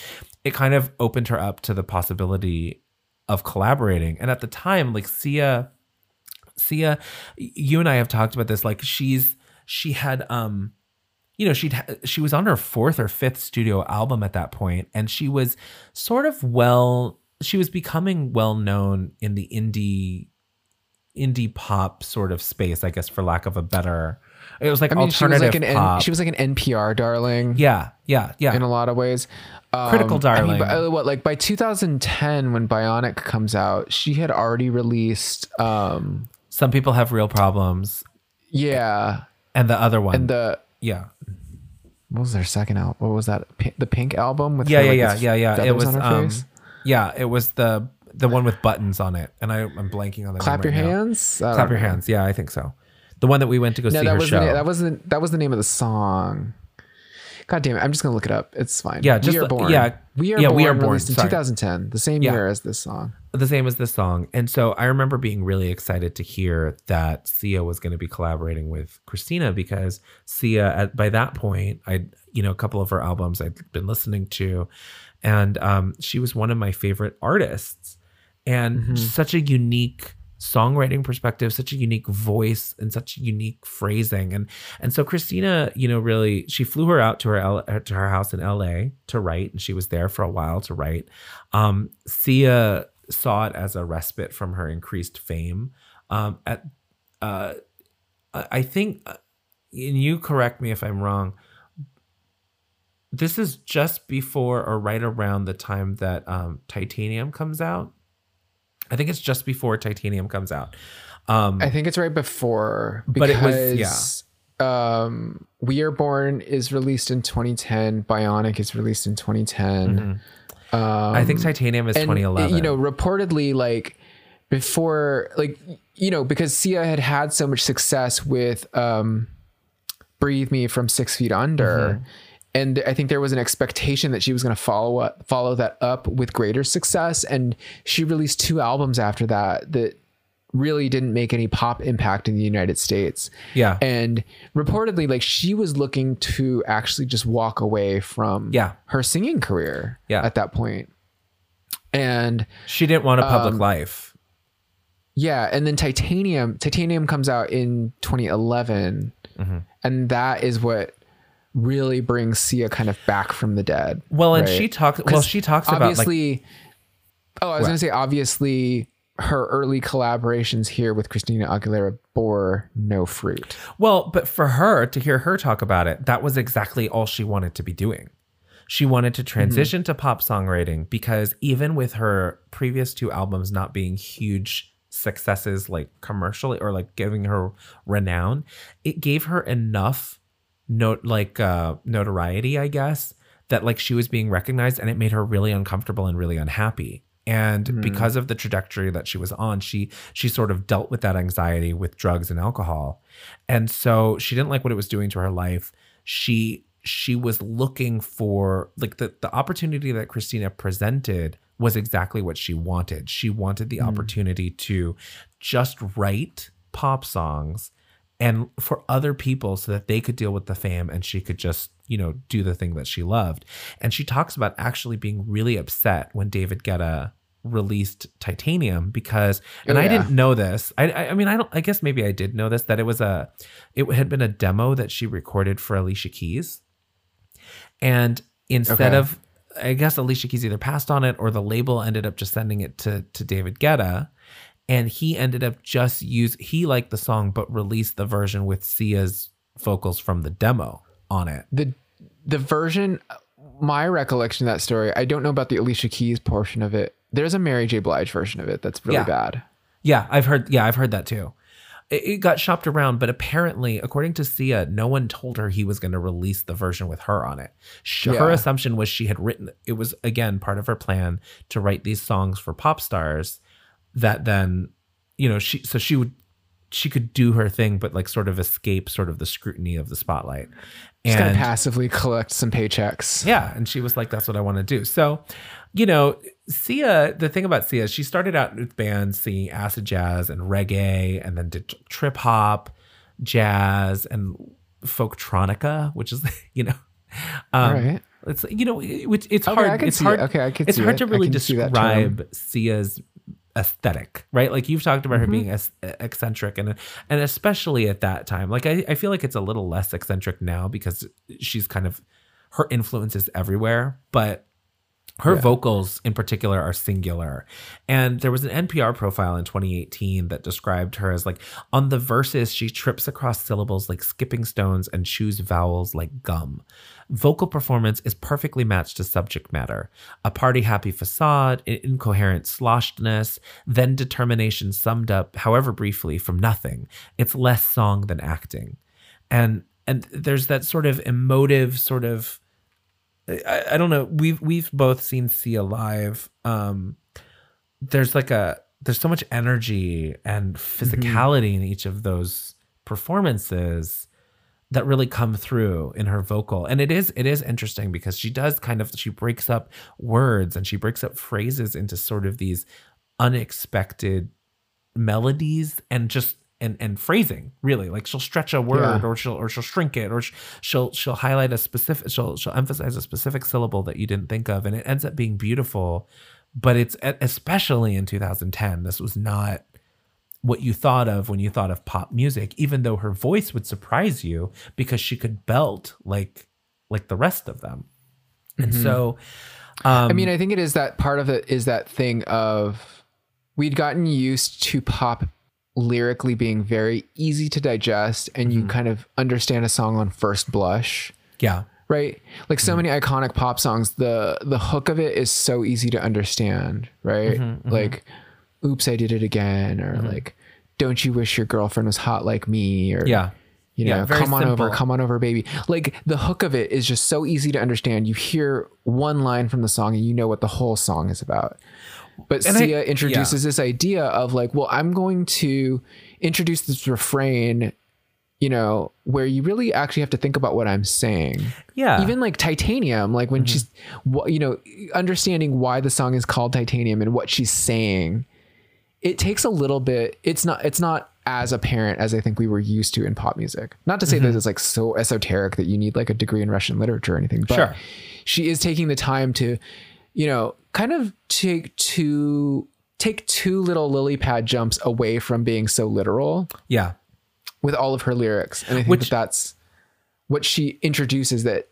it kind of opened her up to the possibility of collaborating. And at the time, like Sia. Sia, you and I have talked about this. Like she's she had um, you know she'd she was on her fourth or fifth studio album at that point, and she was sort of well. She was becoming well known in the indie indie pop sort of space, I guess, for lack of a better. It was like I mean, she was alternative like an. N, she was like an NPR darling. yeah, yeah, yeah. in a lot of ways. Um, Critical I mean, darling. by- uh, what like by 2010 when Bionic comes out, she had already released. um Some people have real problems, Yeah, and the other one, and the yeah, what was their second album? What was that? P- the Pink album with yeah, her, yeah, like, yeah, yeah, yeah. It was, um, face? yeah, it was the the one with buttons on it, and I, I'm blanking on the Clap name your right now. hands. Clap your know. hands. Yeah, I think so. The one that we went to go No, see that her was show. the, that was the that was the name of the song. God damn it! I'm just gonna look it up. It's fine. Yeah, just we are born. yeah, we are yeah, born. We Are Born, Released in 2010, the same Yeah. year as this song. the same as this song. And so I remember being really excited to hear that Sia was going to be collaborating with Christina because Sia, at, by that point, I, you know, a couple of her albums I'd been listening to, and um, she was one of my favorite artists, and such a unique songwriting perspective such a unique voice and such unique phrasing. And and so christina you know really she flew her out to her L, to her house in la to write and she was there for a while to write. Um sia saw it as a respite from her increased fame. Um at uh i I think uh, and you correct me if i'm wrong this is just before or right around the time that um titanium comes out i think it's just before titanium comes out um I think it's right before But it was- because um We Are Born is released in 2010, Bionic is released in 2010. Um i think titanium is and, 2011 You know, reportedly like before like you know, because Sia had had so much success with um Breathe Me from 6 Feet Under. Mm-hmm. And I think there was an expectation that she was going to follow up, follow that up with greater success. And she released two albums after that that really didn't make any pop impact in the United States. Yeah. And reportedly, like she was looking to actually just walk away from Yeah. her singing career Yeah. at that point. And she didn't want a public um, life yeah, and then Titanium, Titanium comes out in 2011. Mm-hmm. And that is what really brings Sia kind of back from the dead. well and right? she talks well she talks about like obviously oh i was going to say obviously her early collaborations here with christina aguilera bore no fruit Well, but for her to hear her talk about it, that was exactly all she wanted to be doing. She wanted to transition mm-hmm. to pop songwriting because even with her previous two albums not being huge successes like commercially or like giving her renown, it gave her enough note like uh notoriety, I guess, that like she was being recognized and it made her really uncomfortable and really unhappy. And because of the trajectory that she was on, she she sort of dealt with that anxiety with drugs and alcohol. And so she didn't like what it was doing to her life. She she was looking for like the, the opportunity that Christina presented was exactly what she wanted. She wanted the opportunity to just write pop songs and for other people so that they could deal with the fam and she could just, you know, do the thing that she loved. And she talks about actually being really upset when David Guetta released Titanium because and Oh, I didn't know this. I, I I mean I don't I guess maybe I did know this that it was a it had been a demo that she recorded for Alicia Keys. And instead Okay. of I guess Alicia Keys either passed on it or the label ended up just sending it to to David Guetta and he ended up just use he liked the song but released the version with Sia's vocals from the demo on it. the the version my recollection of that story i don't know about the alicia keys portion of it there's a mary j blige version of it that's really Yeah. bad Yeah, I've heard. Yeah, I've heard that too. It, it got shopped around, but apparently, according to Sia, no one told her he was going to release the version with her on it. Sh Her assumption was she had written. It was again part of her plan to write these songs for pop stars. That then, you know, she so she would she could do her thing, but like sort of escape sort of the scrutiny of the spotlight. just gonna And- passively collect some paychecks yeah, and she was like, "That's what I want to do." So, you know, Sia. The thing about Sia, she started out with bands singing acid jazz and reggae, and then did trip hop, jazz, and folktronica, which is you know, um, right. it's you know, which it's Okay, hard. It's hard. it. Okay, I can it's hard it. to really can see that term. describe Sia's aesthetic, right? Like you've talked about her being Mm-hmm. as, eccentric, and and especially at that time, like I, I feel like it's a little less eccentric now because she's kind of her influence is everywhere, but her vocals in particular are singular. And there was an NPR profile in 2018 that described her as like on the verses, she trips across syllables like skipping stones and chews vowels like gum. Vocal performance is perfectly matched to subject matter. A party happy facade, incoherent sloshedness, then determination summed up, however briefly, from nothing. It's less song than acting. And and there's that sort of emotive sort of I, I don't know. We've we've both seen Sia live. Um, there's like a there's so much energy and physicality in each of those performances that really come through in her vocal and it is it is interesting because she does kind of she breaks up words and she breaks up phrases into sort of these unexpected melodies and just and and phrasing really. Like she'll stretch a word Yeah. or she'll or she'll shrink it or she'll she'll highlight a specific she'll she'll emphasize a specific syllable that you didn't think of and it ends up being beautiful. But it's especially in 2010 this was not what you thought of when you thought of pop music even though her voice would surprise you because she could belt like like the rest of them. And so um I mean, I think it is that part of it is that thing of we'd gotten used to pop lyrically being very easy to digest and Mm-hmm. you kind of understand a song on first blush. yeah Right? Like Mm-hmm. so many iconic pop songs, the the hook of it is so easy to understand, right? Mm-hmm, Like oops, I did it again or like don't you wish your girlfriend was hot like me or yeah you know, Yeah, come on over, come on over, baby. Like the hook of it is just so easy to understand. You hear one line from the song and you know what the whole song is about. But And I- Sia introduces this idea of like, well, I'm going to introduce this refrain, you know, where you really actually have to think about what I'm saying. yeah Even like Titanium, like when mm-hmm. she's, you know, understanding why the song is called Titanium and what she's saying, it takes a little bit. It's not. It's not as apparent as I think we were used to in pop music. Not to say that mm-hmm. it's like so esoteric that you need like a degree in Russian literature or anything. But Sure. she is taking the time to, you know, kind of take two take two little lily pad jumps away from being so literal yeah with all of her lyrics. And I think Which- that that's what she introduces that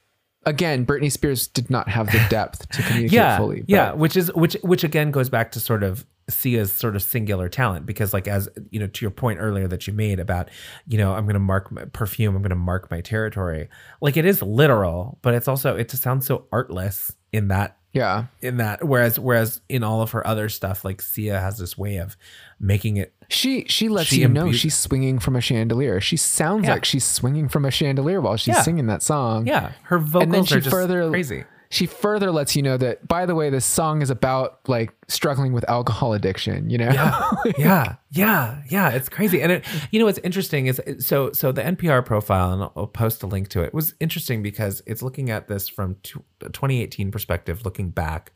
again, Britney Spears did not have the depth to communicate yeah fully. but- yeah which is which which again goes back to sort of Sia's sort of singular talent because like as you know to your point earlier that you made about you know I'm going to mark my perfume I'm going to mark my territory like it is literal but it's also it just sounds so artless in that Yeah. in that whereas whereas in all of her other stuff like Sia has this way of making it She she lets She you know she's swinging from a chandelier. She sounds Yeah. like she's swinging from a chandelier while she's Yeah. singing that song. yeah her vocals And then she are just further crazy she further lets you know that by the way this song is about like struggling with alcohol addiction you know? Yeah. Yeah. Yeah. Yeah. It's crazy. And it you know what's interesting is so so the npr profile and i'll post a link to it was interesting because it's looking at this from 2018 perspective looking back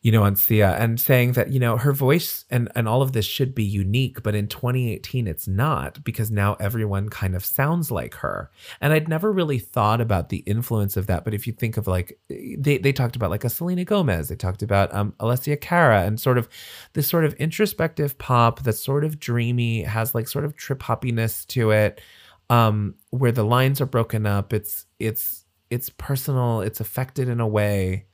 you know, on Sia and saying that, you know, her voice and, and all of this should be unique, but in 2018 it's not because now everyone kind of sounds like her. And I'd never really thought about the influence of that. But if you think of like they, they talked about like a Selena Gomez, they talked about um Alessia Cara and sort of this sort of introspective pop that's sort of dreamy, has like sort of trip hoppiness to it, um, where the lines are broken up. It's it's it's personal, it's affected in a way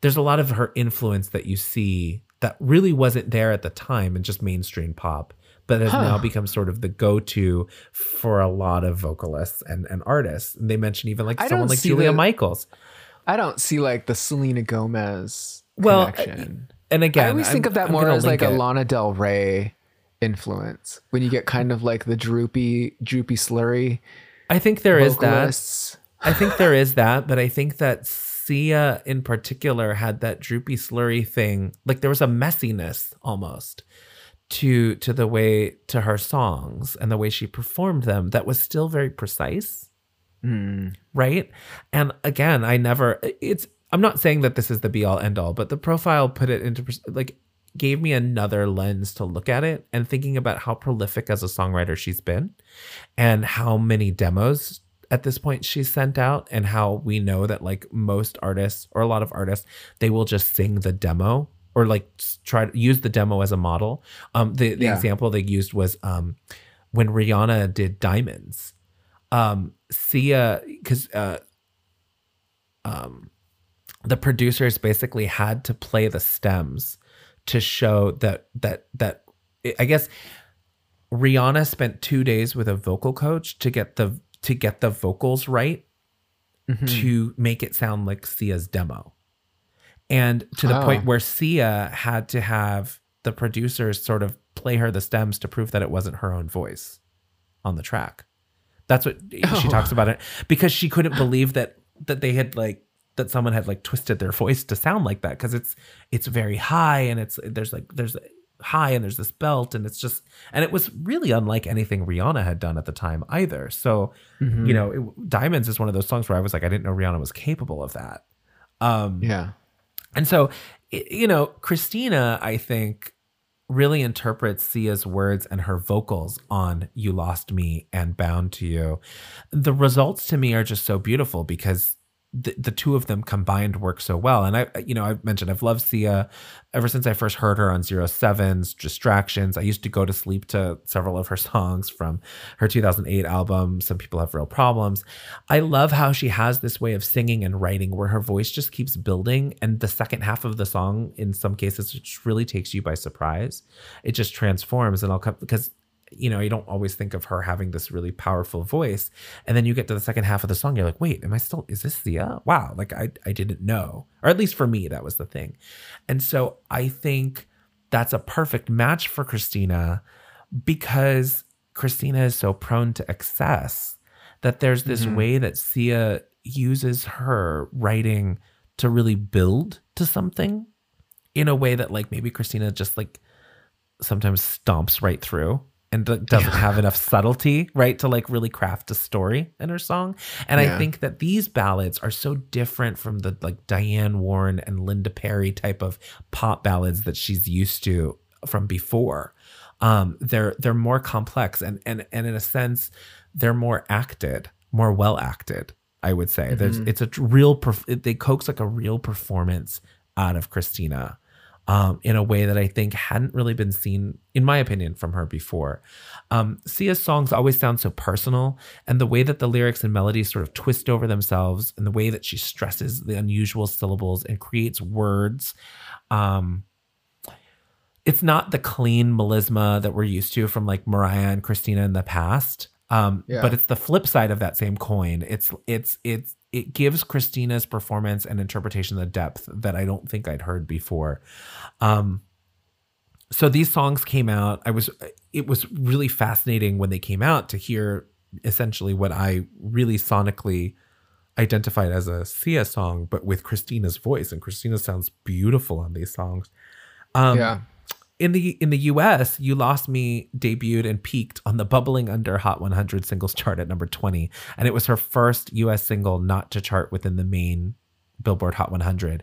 there's a lot of her influence that you see that really wasn't there at the time and just mainstream pop but has huh. now become sort of the go-to for a lot of vocalists and, and artists and they mention even like I someone like julia the, michaels i don't see like the selena gomez well connection. and again i always I'm, think of that I'm more as like it. a lana del rey influence when you get kind of like the droopy droopy slurry i think there vocalists. is that i think there is that but i think that Sia in particular had that droopy slurry thing. Like there was a messiness almost to to the way to her songs and the way she performed them that was still very precise. Mm. Right? And again, I never it's I'm not saying that this is the be all end all, but the profile put it into like gave me another lens to look at it and thinking about how prolific as a songwriter she's been and how many demos at this point she's sent out and how we know that like most artists or a lot of artists they will just sing the demo or like try to use the demo as a model um the, the yeah. example they used was um when rihanna did diamonds um sia because uh um the producers basically had to play the stems to show that that that i guess rihanna spent two days with a vocal coach to get the to get the vocals right mm-hmm. to make it sound like Sia's demo. And to the oh. point where Sia had to have the producers sort of play her the stems to prove that it wasn't her own voice on the track. That's what oh. she talks about it because she couldn't believe that that they had like that someone had like twisted their voice to sound like that because it's it's very high and it's there's like there's high and there's this belt and it's just and it was really unlike anything Rihanna had done at the time either. So, mm-hmm. you know, it, Diamonds is one of those songs where I was like I didn't know Rihanna was capable of that. Um Yeah. And so, it, you know, Christina I think really interprets Sia's words and her vocals on You Lost Me and Bound to You. The results to me are just so beautiful because the, the two of them combined work so well. And I, you know, I've mentioned I've loved Sia ever since I first heard her on Zero Sevens, Distractions. I used to go to sleep to several of her songs from her 2008 album, Some People Have Real Problems. I love how she has this way of singing and writing where her voice just keeps building. And the second half of the song, in some cases, it just really takes you by surprise. It just transforms. And I'll come because you know, you don't always think of her having this really powerful voice. And then you get to the second half of the song, you're like, wait, am I still, is this Sia? Wow. Like I, I didn't know. Or at least for me, that was the thing. And so I think that's a perfect match for Christina because Christina is so prone to excess that there's this mm-hmm. way that Sia uses her writing to really build to something in a way that like maybe Christina just like sometimes stomps right through and doesn't have enough subtlety, right, to like really craft a story in her song. And yeah. I think that these ballads are so different from the like Diane Warren and Linda Perry type of pop ballads that she's used to from before. Um, they're they're more complex and and and in a sense, they're more acted, more well acted. I would say mm-hmm. there's it's a real perf- they coax like a real performance out of Christina um, in a way that I think hadn't really been seen, in my opinion, from her before. Um, Sia's songs always sound so personal, and the way that the lyrics and melodies sort of twist over themselves, and the way that she stresses the unusual syllables and creates words. Um, it's not the clean melisma that we're used to from like Mariah and Christina in the past. Um, yeah. but it's the flip side of that same coin. It's it's it's it gives Christina's performance and interpretation the depth that I don't think I'd heard before. Um, so these songs came out. I was it was really fascinating when they came out to hear essentially what I really sonically identified as a Sia song, but with Christina's voice, and Christina sounds beautiful on these songs. Um, yeah. In the in the US, You Lost Me debuted and peaked on the bubbling under Hot 100 singles chart at number 20, and it was her first US single not to chart within the main Billboard Hot 100.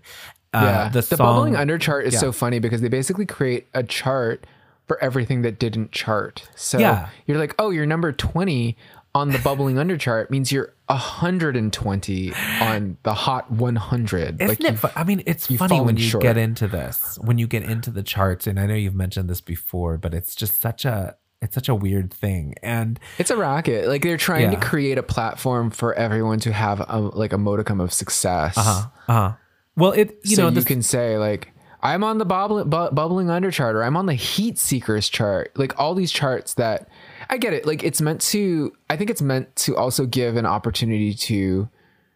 Uh, yeah. the, The, bubbling under chart is yeah. so funny because they basically create a chart for everything that didn't chart. So Yeah. you're like, oh, you're number 20 on the bubbling under chart means you're 120 on the hot 100. Isn't like it? fu- I mean, it's funny when you short. get into this, when you get into the charts, and I know you've mentioned this before, but it's just such a it's such a weird thing, and It's a rocket. Like they're trying Yeah. to create a platform for everyone to have a, like a modicum of success. uh uh well, it you so know you this, can say like I'm on the bubbling, bu- bubbling under chart or I'm on the heat seekers chart. Like all these charts that I get it. Like it's meant to. I think it's meant to also give an opportunity to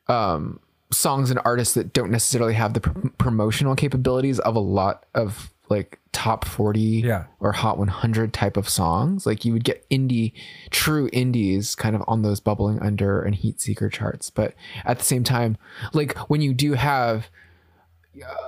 um, songs and artists that don't necessarily have the pr- promotional capabilities of a lot of like top 40 Yeah. or hot 100 type of songs like you would get indie true indies kind of on those bubbling under and heat seeker charts but at the same time like when you do have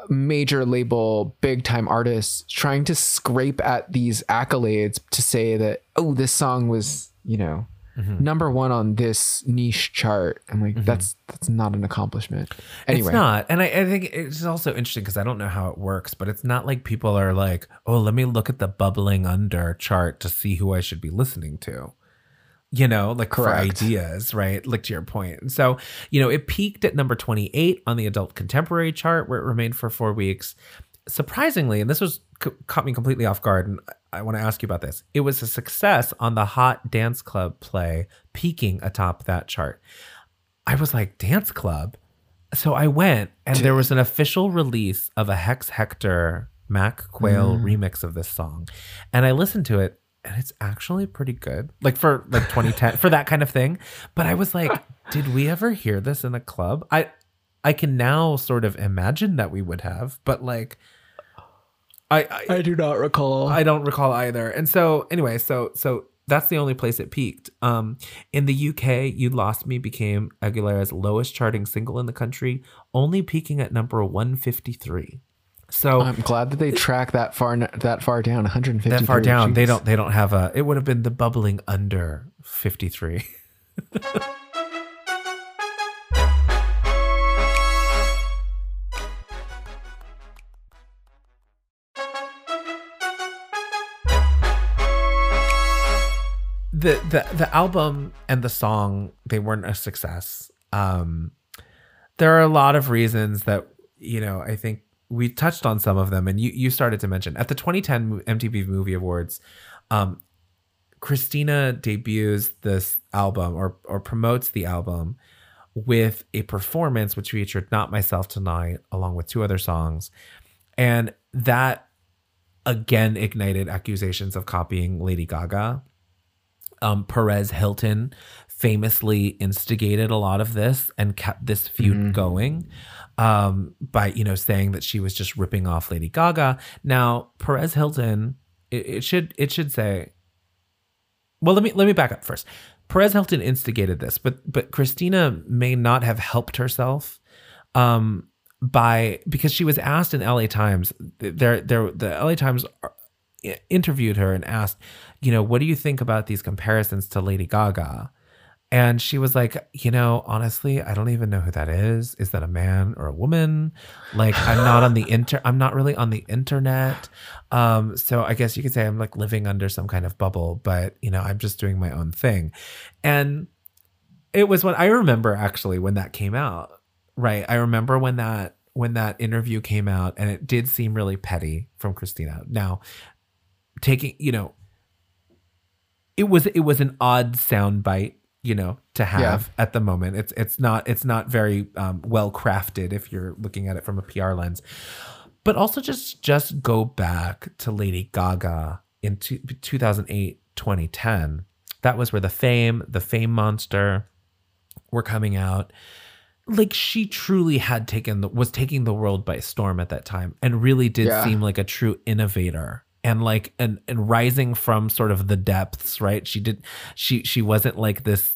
major label big time artists trying to scrape at these accolades to say that oh this song was you know mm-hmm. number one on this niche chart. I'm like mm-hmm. that's that's not an accomplishment. Anyway. It's not. And I, I think it's also interesting because I don't know how it works, but it's not like people are like, oh, let me look at the bubbling under chart to see who I should be listening to. You know, like for ideas, right? Like to your point. And so, you know, it peaked at number 28 on the adult contemporary chart where it remained for four weeks. Surprisingly, and this was c- caught me completely off guard, and I want to ask you about this. It was a success on the Hot Dance Club play, peaking atop that chart. I was like, Dance Club? So I went, and there was an official release of a Hex Hector Mac Quayle mm. remix of this song, and I listened to it, and it's actually pretty good, like for like 2010 for that kind of thing. But I was like, did we ever hear this in a club? I I can now sort of imagine that we would have, but like, I I, i do not recall I don't recall either. And so anyway, so so that's the only place it peaked. Um, in the UK, "You Lost Me" became Aguilera's lowest charting single in the country, only peaking at number one fifty three. So i'm glad that they track that far that far down 150 that far down, they don't they don't have a. It would have been the bubbling under fifty three. the the the album and the song they weren't a success. Um, there are a lot of reasons that you know. I think we touched on some of them, and you you started to mention at the 2010 MTV Movie Awards. Um, Christina debuts this album or or promotes the album with a performance which featured "Not Myself Tonight" along with two other songs, and that again ignited accusations of copying Lady Gaga um, Perez Hilton famously instigated a lot of this and kept this feud going um, by you know saying that she was just ripping off Lady Gaga. Now Perez Hilton, it, it should it should say. Well, let me let me back up first. Perez Hilton instigated this, but but Christina may not have helped herself um, by because she was asked in LA Times. There, there, the LA Times interviewed her and asked, you know, what do you think about these comparisons to Lady Gaga? And she was like, you know, honestly, I don't even know who that is. Is that a man or a woman? Like, I'm not on the inter, I'm not really on the internet. Um, so I guess you could say I'm like living under some kind of bubble, but you know, I'm just doing my own thing. And it was when I remember actually when that came out, right? I remember when that when that interview came out, and it did seem really petty from Christina. Now, taking you know it was it was an odd sound bite you know to have at the moment. It's it's not it's not very um, well crafted if you're looking at it from a pr lens. But also just just go back to lady gaga in two, 2008 2010 that was where the fame the fame monster were coming out. Like she truly had taken the was taking the world by storm at that time and really did Yeah. seem like a true innovator and like and and rising from sort of the depths right she did she she wasn't like this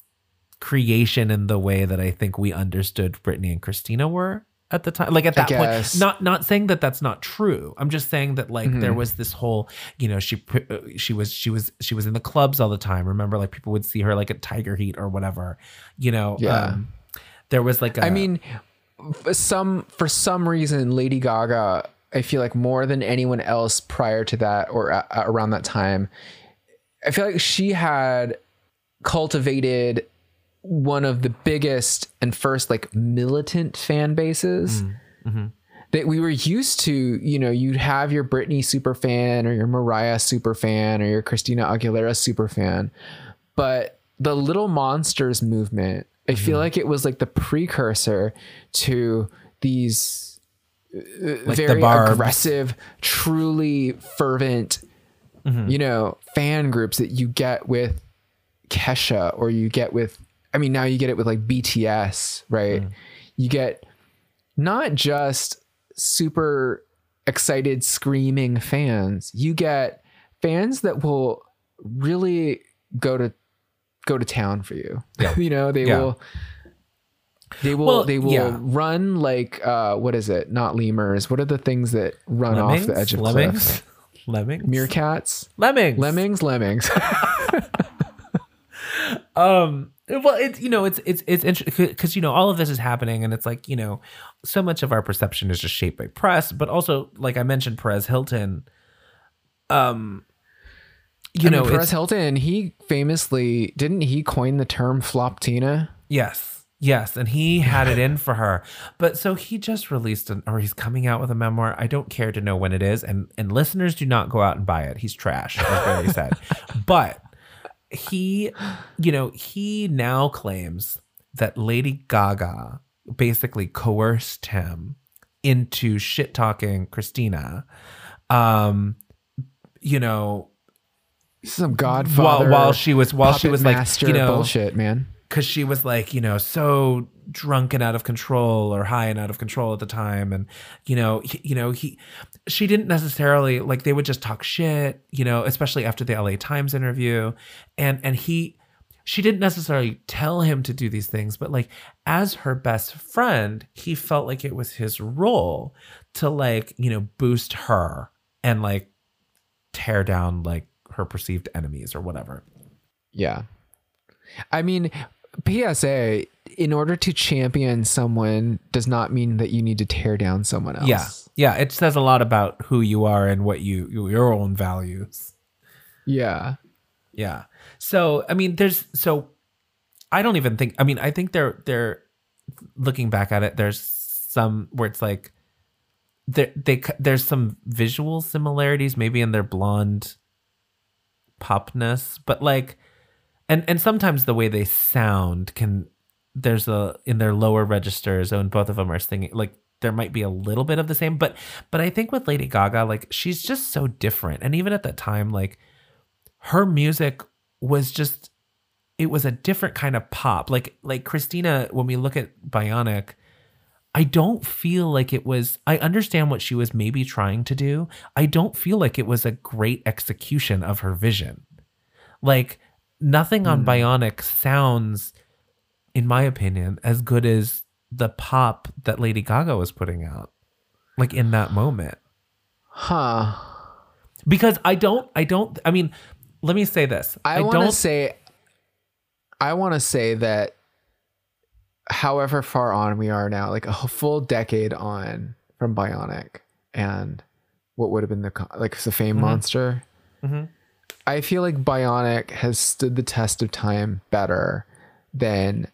creation in the way that I think we understood Britney and Christina were at the time. Like at that point, not not saying that that's not true. I'm just saying that like Mm-hmm. there was this whole, you know, she uh, she was she was she was in the clubs all the time. Remember, like people would see her like at Tiger Heat or whatever. You know, Yeah. um, there was like a, I mean, some for some reason, Lady Gaga, I feel like more than anyone else prior to that or a- around that time, I feel like she had cultivated one of the biggest and first like militant fan bases. Mm, mm-hmm. That we were used to, you know, you'd have your Britney super fan or your Mariah super fan or your Christina Aguilera super fan. But the Little Monsters movement, I feel mm-hmm. like it was like the precursor to these Uh, like very aggressive, truly fervent, mm-hmm. you know, fan groups that you get with Kesha or you get with, I mean, now you get it with like BTS, right? Mm. You get not just super excited, screaming fans, you get fans that will really go to go to town for you. Yeah. you know, they Yeah. will they will Well, they will yeah. run like uh what is it? Not lemurs. What are the things that run off the edge of lemmings, cliffs? lemmings, Meerkats? lemmings, Lemmings, lemmings. um well it's you know it's it's it's interesting because you know all of this is happening and it's like you know so much of our perception is just shaped by press but also like i mentioned perez hilton um you I know mean, Perez Hilton, he famously didn't he coin the term floptina? yes yes and he had it in for her but so he just released an or he's coming out with a memoir i don't care to know when it is and and listeners do not go out and buy it he's trash as barry said but he you know he now claims that lady gaga basically coerced him into shit talking christina um you know some Godfather. while she was while she was like you know bullshit, man. Because she was like, you know, so drunk and out of control or high and out of control at the time, and you know, he, you know, he, she didn't necessarily like they would just talk shit, you know, especially after the LA Times interview, and and he, she didn't necessarily tell him to do these things, but like as her best friend, he felt like it was his role to like you know boost her and like tear down like her perceived enemies or whatever. Yeah. I mean, PSA, in order to champion someone does not mean that you need to tear down someone else. Yeah. Yeah. It says a lot about who you are and what you, your own values. Yeah. Yeah. So, I mean, there's, so I don't even think, I mean, I think they're, they're looking back at it, there's some where it's like, there, they, there's some visual similarities maybe in their blonde popness, but like, and, and sometimes the way they sound can, there's a, in their lower registers, and both of them are singing, like, there might be a little bit of the same, but, but I think with Lady Gaga, like, she's just so different. And even at that time, like, her music was just it was a different kind of pop. Like like christina when we look at bionic i don't feel like it was i understand what she was maybe trying to do. I don't feel like it was a great execution of her vision. Like nothing on bionic sounds in my opinion as good as the pop that lady gaga was putting out like in that moment Huh. because i don't i don't i mean let me say this I, want don't to say I want to say that however far on we are now, like a full decade on from Bionic and what would have been the like the Fame Monster. Mhm. I feel like Bionic has stood the test of time better than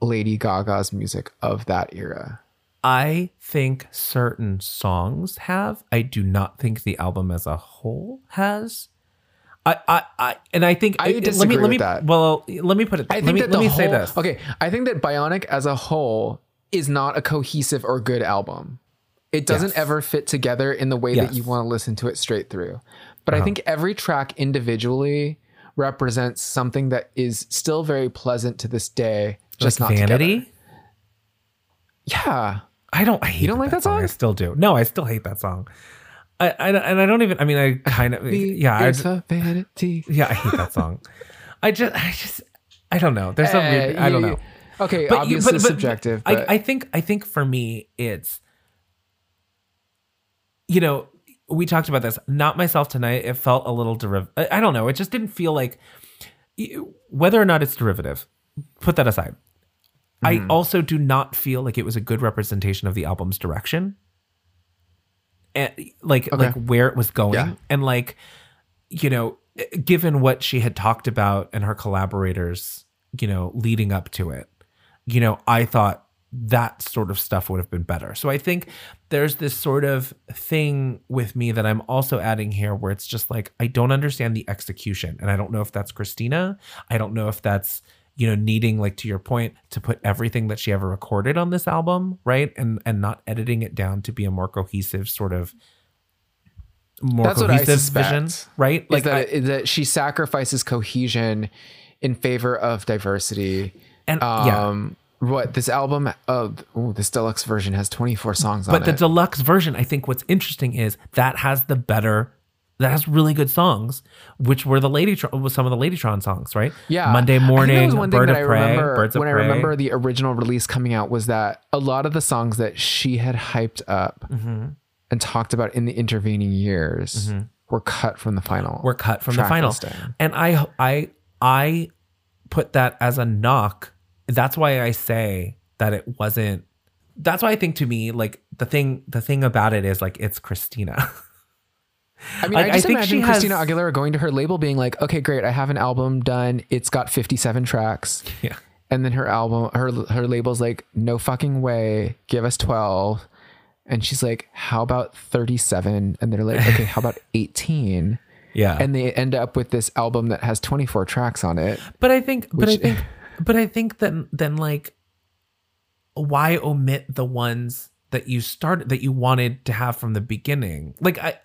Lady Gaga's music of that era. I think certain songs have. I do not think the album as a whole has. I, I, I and I think I it- let disagree me let with me that. well let me put it I let think me that let me whole, say this Okay, I think that Bionic as a whole is not a cohesive or good album. It doesn't Yes. ever fit together in the way Yes. that you want to listen to it straight through. But I uh-huh. think every track individually represents something that is still very pleasant to this day, just like not vanity. together. Yeah. I don't. I hate don't like that I song? I still do. No, I still hate that song. I, I and I don't even. I mean, I kind of. yeah, I, vanity. yeah, I hate that song. I just, I just, I don't know. There's some weird. I don't eh, know. Okay, But you- obviously but- but- subjective. But I, I think I think for me it's you know we talked about this. Not myself tonight. It felt a little derivative I, don't know. It just didn't feel like whether or not it's derivative put that aside. Mm-hmm. I also do not feel like it was a good representation of the album's direction. And like like where it was going. Yeah. and like you know given what she had talked about and her collaborators you know leading up to it you know i thought that sort of stuff would have been better. So i think there's this sort of thing with me that i'm also adding here where it's just like i don't understand the execution. And i don't know if that's christina. I don't know if that's you know needing like to your point to put everything that she ever recorded on this album right? And and not editing it down to be a more cohesive sort of more That's what I cohesive suspect. vision right? like that, that she sacrifices cohesion in favor of diversity. and yeah. Um, what this album of oh, this deluxe version has 24 songs on it. but the deluxe version i think what's interesting is that has the better that has really good songs which were the lady was some of the ladytron songs right yeah, monday morning one thing bird that of I prey remember birds of when prey I remember the original release coming out was that a lot of the songs that she had hyped up Mm-hmm. and talked about in the intervening years were cut from the final. were cut from the final listing. and i i i put that as a knock that's why i say that it wasn't that's why i think to me like the thing the thing about it is like it's christina I mean, Like, I I just think imagine Christina has- Aguilera going to her label being like, "Okay, great, I have an album done. It's got 57 tracks." yeah And then her album, her her label's like, "No fucking way, give us 12." And she's like, "How about 37?" And they're like, "Okay, how about 18?" yeah And they end up with this album that has 24 tracks on it. But I think, but I think, but I think that then like, why omit the ones that you started that you wanted to have from the beginning? Like I,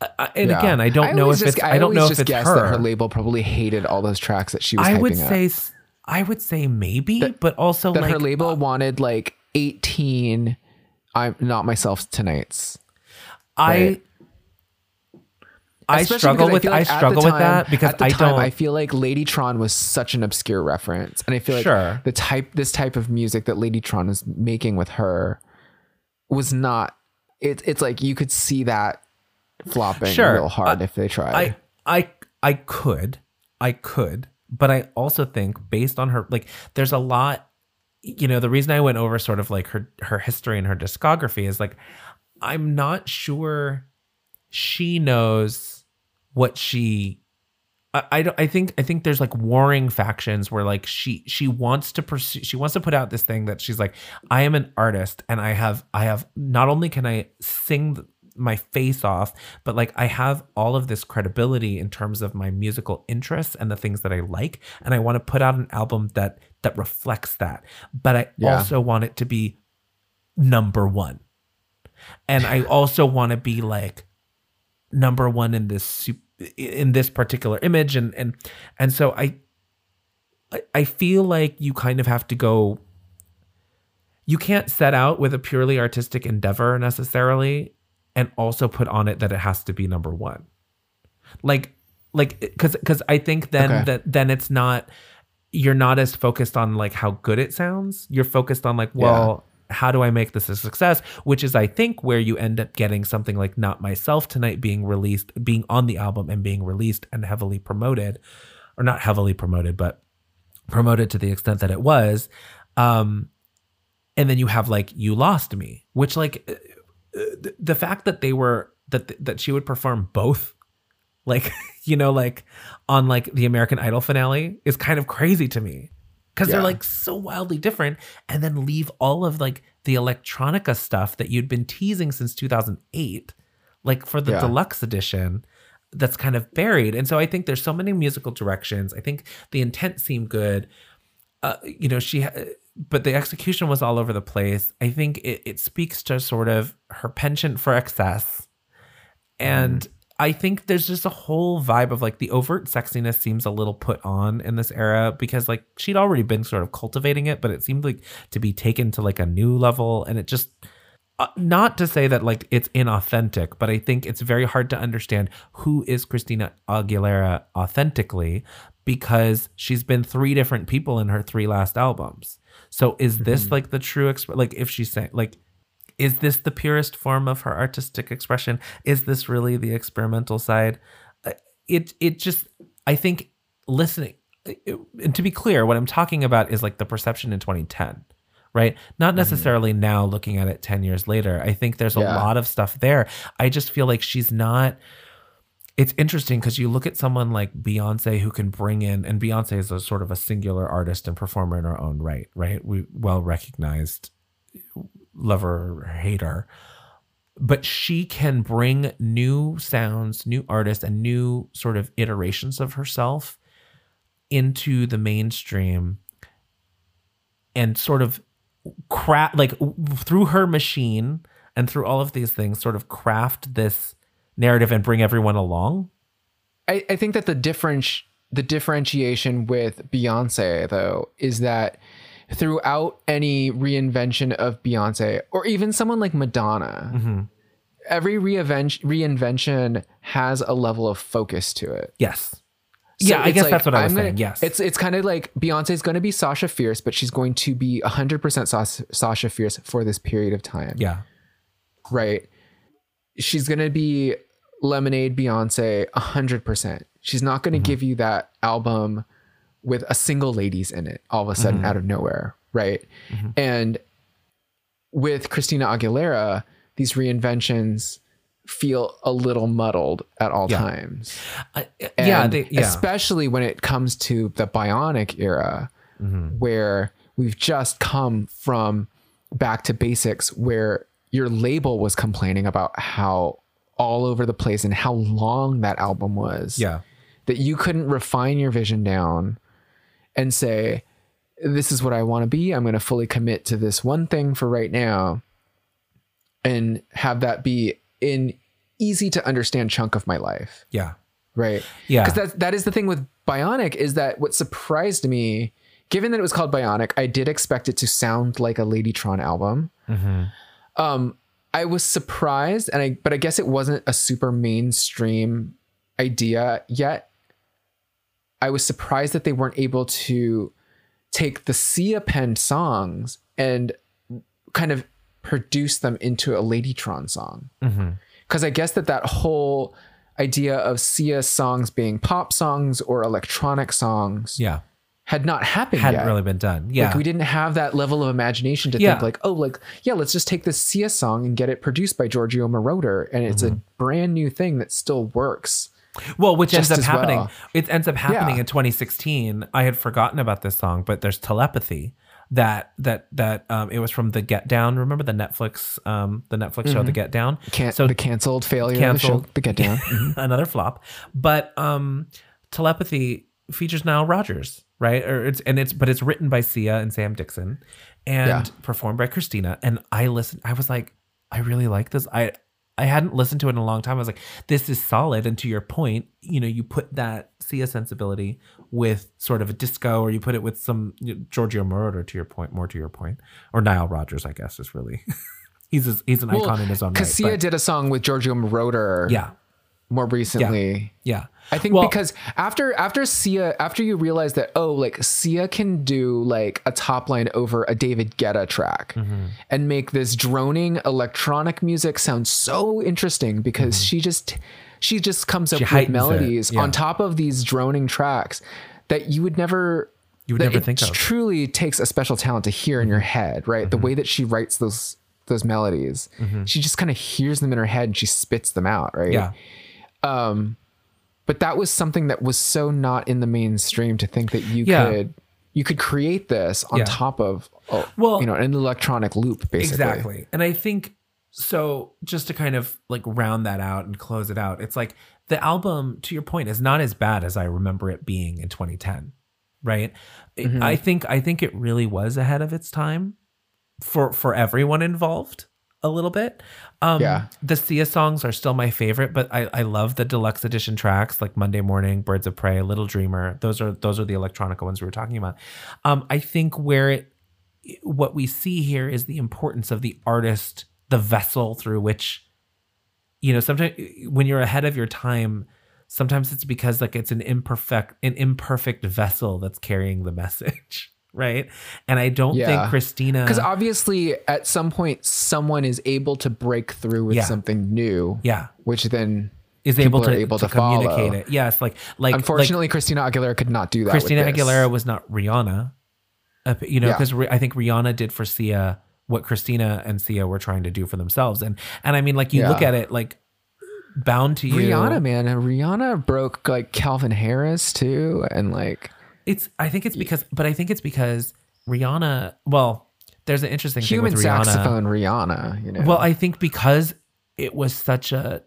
I I- and Yeah. again, I don't know if just- it's I, don't know if it's her. that her label probably hated all those tracks that she was I would up. say, s- I would say maybe, but also that like her label uh, wanted like 18 I'm not myself tonight's. Right. I Especially struggle with I like at struggle the with that because at the I time, don't I feel like Ladytron was such an obscure reference, and I feel like Sure. the type this type of music that Ladytron is making with her was not. It, it's like you could see that flopping Sure. real hard Uh, if they tried. I I I could. I could. But I also think based on her like there's a lot you know, the reason I went over sort of like her her history and her discography is like I'm not sure she knows what she I, I don't I think I think there's like warring factions where like she she wants to pursue she wants to put out this thing that she's like I am an artist and I have I have not only can I sing my face off but like I have all of this credibility in terms of my musical interests and the things that I like and I want to put out an album that that reflects that but I Yeah. also want it to be number 1 and I also want to be like number one in this sup- in this particular image and and and so I I- feel like you kind of have to go you can't set out with a purely artistic endeavor necessarily and also put on it that it has to be number 1 like like cuz cuz I think then Okay. that then it's not you're not as focused on like how good it sounds. You're focused on like well how do I make this a success? Which is, I think, where you end up getting something like Not Myself Tonight being released, being on the album and being released and heavily promoted, or not heavily promoted, but promoted to the extent that it was. Um, and then you have like You Lost Me, which, like, uh, the fact that they were, that, that she would perform both like you know like on like the american idol finale is kind of crazy to me because they're like so wildly different. And then leave all of like the electronica stuff that you'd been teasing since 2008 like for the Yeah. deluxe edition that's kind of buried. And so i think there's so many musical directions. I think the intent seemed good. Uh, you know she but the execution was all over the place. I think it, it speaks to sort of her penchant for excess. And I think there's just a whole vibe of like the overt sexiness seems a little put on in this era because like she'd already been sort of cultivating it, but it seemed like to be taken to like a new level. And it just, uh, not to say that like it's inauthentic, but I think it's very hard to understand who is Christina Aguilera authentically because she's been three different people in her three last albums. So is this like the true exp- like if she's saying like is this the purest form of her artistic expression? Is this really the experimental side? Uh, It it just I think listening it- and to be clear, what I'm talking about is like the perception in 2010, right? Not necessarily now looking at it 10 years later. I think there's a Yeah. lot of stuff there. I just feel like she's not it's interesting because you look at someone like Beyonce who can bring in, and Beyonce is a sort of a singular artist and performer in her own right, right? We well recognized lover or hater, but she can bring new sounds, new artists, and new sort of iterations of herself into the mainstream and sort of craft like through her machine and through all of these things sort of craft this narrative and bring everyone along? I, I think that the difference the differentiation with Beyonce though is that throughout any reinvention of Beyonce or even someone like Madonna, mm-hmm. every reinvent, reinvention has a level of focus to it. yes So yeah i guess like, that's what i was I'm gonna- saying yes It's it's kind of like Beyonce's going to be Sasha Fierce, but she's going to be 100% Sasha, Sasha Fierce for this period of time. yeah right? She's gonna be Lemonade Beyonce hundred percent. She's not gonna mm-hmm. give you that album with a single ladies in it all of a sudden mm-hmm. out of nowhere, right? Mm-hmm. And with Christina Aguilera, these reinventions feel a little muddled at all Yeah. times. I- yeah they, yeah especially when it comes to the bionic era mm-hmm. where we've just come from back to basics where your label was complaining about how all over the place and how long that album was yeah that you couldn't refine your vision down and say this is what I want to be. I'm going to fully commit to this one thing for right now. And have that be in easy to understand chunk of my life. Yeah. Right? Yeah. because that that is the thing with bionic is that what surprised me given that it was called bionic i did expect it to sound like a ladytron album. Um i was surprised and i but i guess it wasn't a super mainstream idea yet i was surprised that they weren't able to take the sia penned songs and kind of produce them into a ladytron song because I guess that that whole idea of Sia songs being pop songs or electronic songs yeah had not happened hadn't yet. really been done yeah Like we didn't have that level of imagination to Yeah. think like, oh, like yeah, let's just take this Sia song and get it produced by Giorgio Moroder, and it's Mm-hmm. a brand new thing that still works. Well, which ends up happening. well. It ends up happening Yeah. in 2016. I had forgotten about this song, but there's telepathy that that that um it was from the Get Down. Remember the Netflix um the Netflix show The Get Down? Mm-hmm. Can't so the canceled failure of the Canceled. show, the Get Down. Mhm. another flop. But um telepathy features Nile Rodgers, right? Or it's and it's but it's written by Sia and Sam Dixon and Yeah. performed by Christina. And I listened, I was like, I really like this. I I hadn't listened to it in a long time. I was like, this is solid. And to your point, you know, you put that Sia sensibility with sort of a disco, or you put it with some you know, Giorgio Moroder. To your point, more to your point, or Nile Rodgers, I guess is really he's a, he's an icon in his own right. Because Sia but- did a song with Giorgio Moroder yeah, more recently. yeah. I think Well- because after after Sia after you realize that oh like Sia can do like a top line over a David Guetta track Mm-hmm. and make this droning electronic music sound so interesting because she just she just comes up Mm-hmm. She with melodies yeah. on top of these droning tracks that you would never You would never think of. Mm-hmm. truly takes a special talent to hear in your head right the way that she writes those those melodies she just kind of hears them in her head and she spits them out right Yeah. But that was something that was so not in the mainstream to think that you Yeah. could you could create this on Yeah. top of oh, Well- you know an electronic loop basically Exactly. And I think so just to kind of like round that out and close it out, it's like the album, to your point, is not as bad as I remember it being in 2010. Right. Mm-hmm. I think I think it really was ahead of its time for for everyone involved a little bit. Um Yeah. the Sia songs are still my favorite, but I, I love the deluxe edition tracks like Monday Morning, Birds of Prey, Little Dreamer. Those are those are the electronica ones we were talking about. Um, I think where it what we see here is the importance of the artist, the vessel through which, you know, sometimes when you're ahead of your time, sometimes it's because like it's an imperfect an imperfect vessel that's carrying the message right and i don't Yeah. think christina Because obviously, at some point, someone is able to break through with Yeah. something new, yeah which then is able to, able to, to communicate it yes like like unfortunately Christina Aguilera could not do that. christina aguilera was not rihanna Uh, you know Yeah. because i think rihanna did for sia what christina and sia were trying to do for themselves and and i mean like you Yeah. look at it like bound to you Rihanna, man, and Rihanna broke like Calvin Harris too, and like It's I think it's because but I think it's because Rihanna well, there's an interesting thing human with Rihanna. saxophone Rihanna. You know, Well, I think because it was such a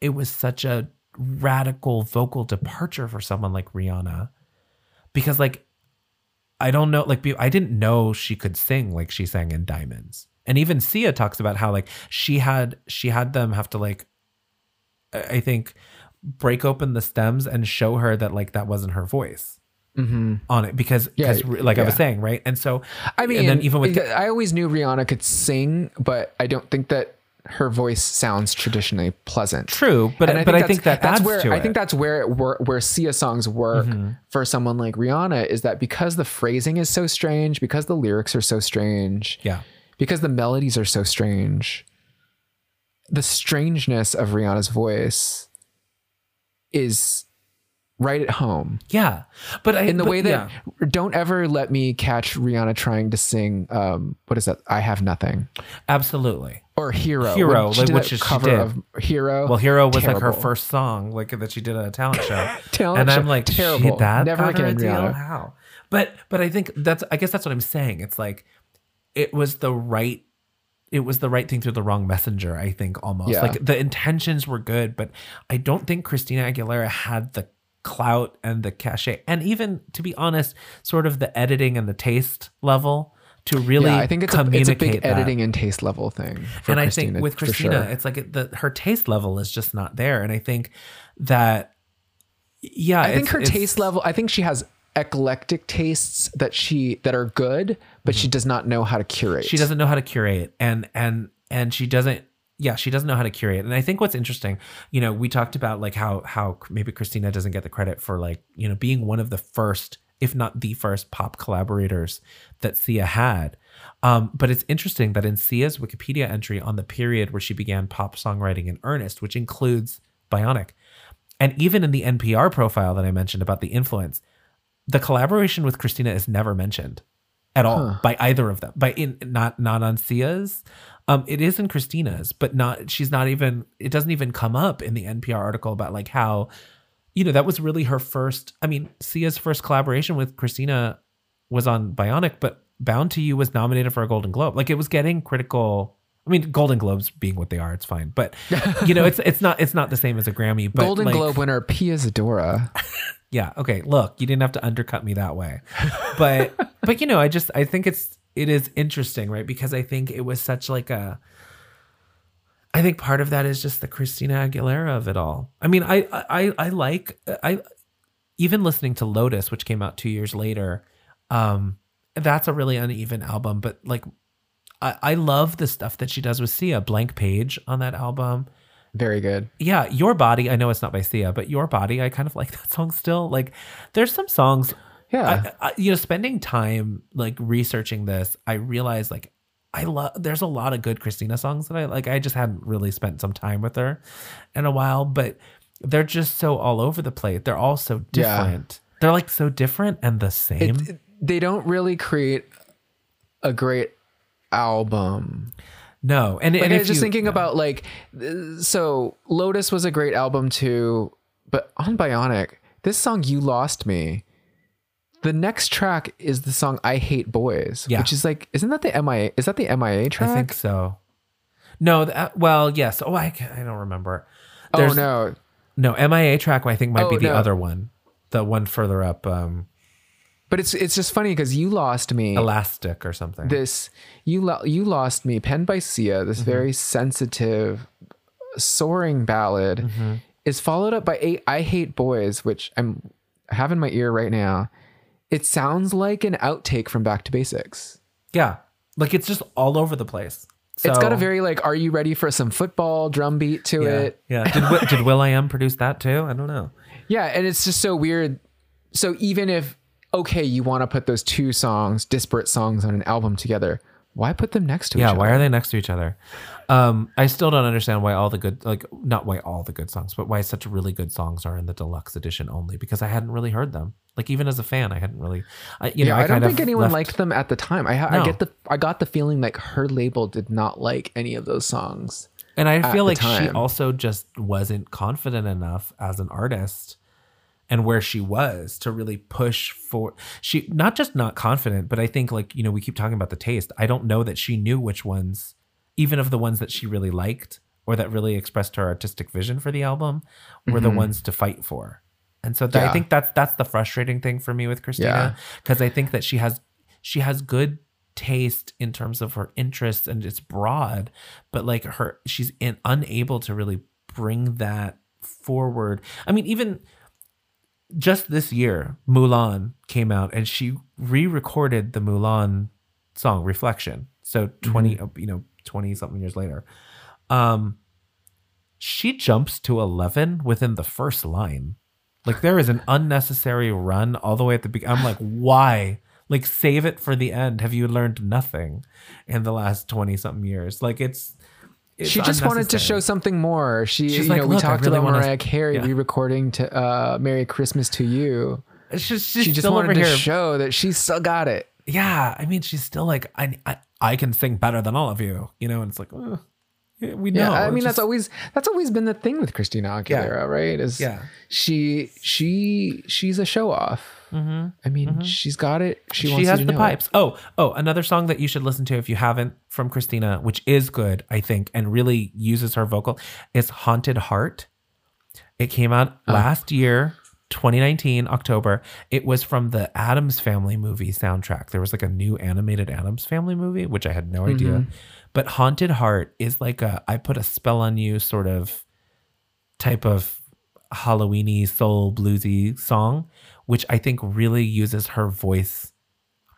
it was such a radical vocal departure for someone like Rihanna. Because like I don't know like be- I didn't know she could sing like she sang in Diamonds. And even Sia talks about how like she had she had them have to like I think break open the stems and show her that like that wasn't her voice Mm-hmm. on it because Yeah, like I was saying right? And so I mean, and then even with I always knew Rihanna could sing, but I don't think that her voice sounds traditionally pleasant. true but And but I think that that's where I think that's where it wor- where Sia songs work mm-hmm. for someone like Rihanna is that because the phrasing is so strange, because the lyrics are so strange, yeah. because the melodies are so strange, the strangeness of Rihanna's voice is right at home yeah but I, in the but way that yeah. don't ever let me catch Rihanna trying to sing um what is that I have nothing absolutely or Hero Hero, she like, which is she cover did. of Hero Well, Hero was like her first song, like that she did at a talent show. Talent and show, I'm like, terrible. shit, that Never got her a again? Rihanna. How? But but I think that's I guess that's what I'm saying. It's like it was the right it was the right thing through the wrong messenger, I think almost. Yeah. Like the intentions were good, but I don't think Christina Aguilera had the clout and the cachet and even to be honest, sort of the editing and the taste level to really yeah I think it's a, it's a big that editing and taste level thing for and I Christina, think with Christina, sure. it's like it, the her taste level is just not there. And I think that, yeah, I think her taste level I think she has eclectic tastes that she that are good but she does not know how to curate Mm-hmm. She doesn't know how to curate, and and and she doesn't. Yeah, she doesn't know how to curate. And I think what's interesting, you know, we talked about like how how maybe Christina doesn't get the credit for like you know being one of the first, if not the first, pop collaborators that Sia had. Um, but it's interesting that in Sia's Wikipedia entry on the period where she began pop songwriting in earnest, which includes Bionic, and even in the NPR profile that I mentioned about the influence, the collaboration with Christina is never mentioned at all by either of them. By in not not on Sia's. Um, it is in Christina's, but not she's not even it doesn't even come up in the NPR article about like how you know that was really her first I mean Sia's first collaboration with Christina was on Bionic, but Bound to You was nominated for a Golden Globe. Like it was getting critical I mean, Golden Globes being what they are, it's fine. But you know, it's it's not it's not the same as a Grammy. But Golden like, Globe winner Pia Zadora yeah okay look you didn't have to undercut me that way but but you know i just i think it's it is interesting right? Because i think it was such like a i think part of that is just the christina aguilera of it all. I mean i i i like i even listening to lotus which came out two years later um that's a really uneven album but like i i love the stuff that she does with sia. Blank page on that album. Very good. Yeah, Your Body, I know it's not by Sia, but Your Body, I kind of like that song still. Like there's some songs yeah I, I, you know, spending time like researching this, I realized like I love there's a lot of good Christina songs that I like. I just hadn't really spent some time with her in a while, but they're just so all over the place. They're all so Yeah. different. They're like so different and the same. It- they don't really create a great album no, and, Like and I was just you- thinking about like, so Lotus was a great album too, but on Bionic, this song "You Lost Me," the next track is the song "I Hate Boys," Yeah. which is like, isn't that the MIA? Is that the MIA track? I think so. No, that, well, yes. Oh, I, I don't remember. oh There's- no, No, MIA track I think might be Oh, the no. other one. The one further up, um, but it's it's just funny because "You Lost Me." Elastic or something. this you lo- you lost me penned by sia this Mm-hmm. very sensitive soaring ballad Mm-hmm. is followed up by i hate boys which i'm I have in my ear right now it sounds like an outtake from back to basics yeah. Like it's just all over the place. it's got a very like, are you ready for some football drum beat to yeah, it? yeah. Did did Will I Am produce that too? I don't know. Yeah, and it's just so weird. So even if okay, you want to put those two songs, disparate songs on an album together, why put them next to Yeah, each other? Yeah. why are they next to each other? Um, I still don't understand why all the good, like, not why all the good songs, but why such really good songs are in the deluxe edition only. Because I hadn't really heard them. Like even as a fan, I hadn't really. I, you know, I, I, don't think anyone left- liked them at the time. I, No. I get the I got the feeling like her label did not like any of those songs. And I feel like she also just wasn't confident enough as an artist and where she was to really push for she not just not confident, but I think like, you know, we keep talking about the taste. I don't know that she knew which ones, even of the ones that she really liked or that really expressed her artistic vision for the album, were the ones to fight for. And so th- I Mm-hmm. Think that's that's the frustrating thing for me with Christina because I think that she has she has good taste in terms of her interests and it's broad but like her she's in, unable to really bring that forward. I mean even just this year mulan came out and she re-recorded the mulan song reflection. So 20 uh, you know 20 something years later um she jumps to 11 within the first line like there is an unnecessary run all the way at the beginning. I'm like, why? Like save it for the end. Have you learned nothing in the last 20 something years? Like it's, it's she just wanted to show something more. She, She's you like, know, we talked really about wanna- Mariah Carey yeah. re-recording to uh, "Merry Christmas to You." Just, She just wanted to here. show that she still got it. yeah. I mean, she's still like, I, I, I can sing better than all of you, you know? And it's like, yeah, we know. Yeah, I mean that's always that's always been the thing with Christina Aguilera, right? Is Yeah. she she she's a show off. Mm-hmm. I mean, she's got it. She, wants she has the know it. pipes. Oh, oh, another song that you should listen to if you haven't from Christina, which is good, I think, and really uses her vocal, is Haunted Heart. It came out last year, 2019, October. It was from the Addams Family movie soundtrack. There was like a new animated Addams Family movie, which I had no idea. But Haunted Heart is like a I put a spell on you sort of type of Halloweeny soul bluesy song, which I think really uses her voice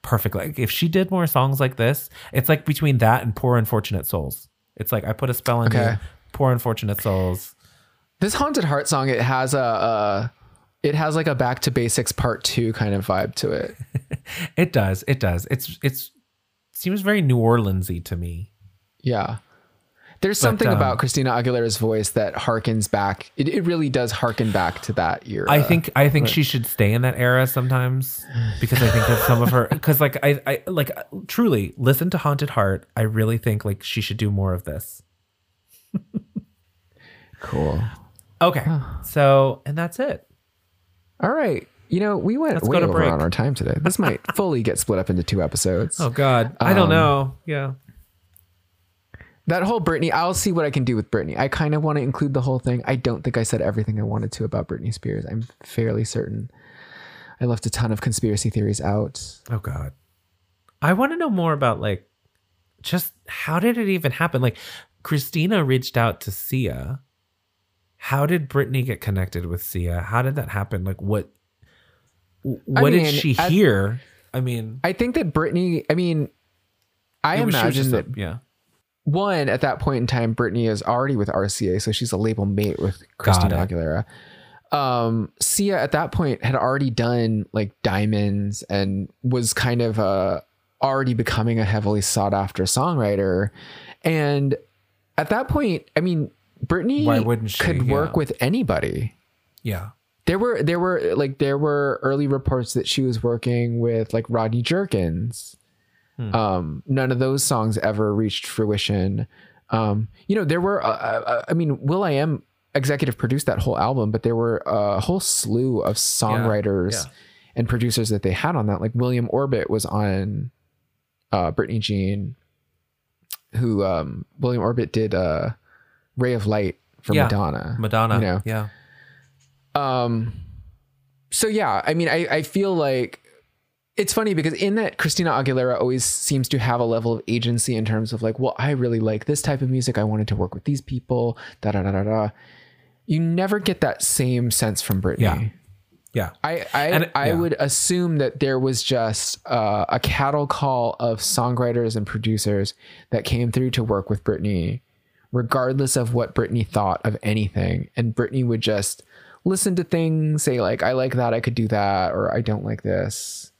perfectly. Like if she did more songs like this, it's like between that and Poor Unfortunate Souls. It's like I put a spell on Okay. you, Poor Unfortunate Souls. This haunted heart song, it has a, uh it has like a back to basics part two kind of vibe to it. It does. It does. It's it's seems very New Orleansy to me. Yeah. There's something um, about Christina Aguilera's voice that harkens back. It, it really does harken back to that era. I think I think she should stay in that era sometimes because I think that some of her because like I I like truly listen to Haunted Heart. I really think like she should do more of this. cool. Okay, so and that's it. All right. You know, we went Let's way over break. on our time today. This might fully get split up into two episodes. Oh God, I don't Um, know. Yeah, That whole Britney, I'll see what I can do with Britney. I kind of want to include the whole thing. I don't think I said everything I wanted to about Britney Spears. I'm fairly certain. I left a ton of conspiracy theories out. Oh God. I want to know more about like just how did it even happen? Like Christina reached out to Sia. How did Britney get connected with Sia? How did that happen? Like what what did mean, she at- hear? I mean, I think that Britney I mean, I it was- she was imagine just a- that yeah. one, at that point in time, Britney is already with RCA, so she's a label mate with Christina. Aguilera. Um, Sia at that point had already done like diamonds and was kind of uh already becoming a heavily sought after songwriter. And at that point, I mean, Britney Why wouldn't she? could work Yeah. with anybody. Yeah. There were there were like there were early reports that she was working with like Rodney Jerkins. Hmm. Um, none of those songs ever reached fruition. Um, you know, there were. Uh, uh, I mean, Will I Am executive produced that whole album, but there were a whole slew of songwriters yeah. and producers that they had on that. Like William Orbit was on uh, Britney Jean, who um, William Orbit did uh, "Ray of Light" for Yeah. Madonna. Madonna. You know. Yeah. Um, so yeah, I mean, I, I feel like it's funny because in that Christina Aguilera always seems to have a level of agency in terms of like, well, I really like this type of music. I wanted to work with these people. Da da da da da. You never get that same sense from Britney. Yeah. Yeah. I I, I yeah. would assume that there was just uh, a cattle call of songwriters and producers that came through to work with Britney, regardless of what Britney thought of anything. And Britney would just listen to things, say like, "I like that, I could do that," or "I don't like this."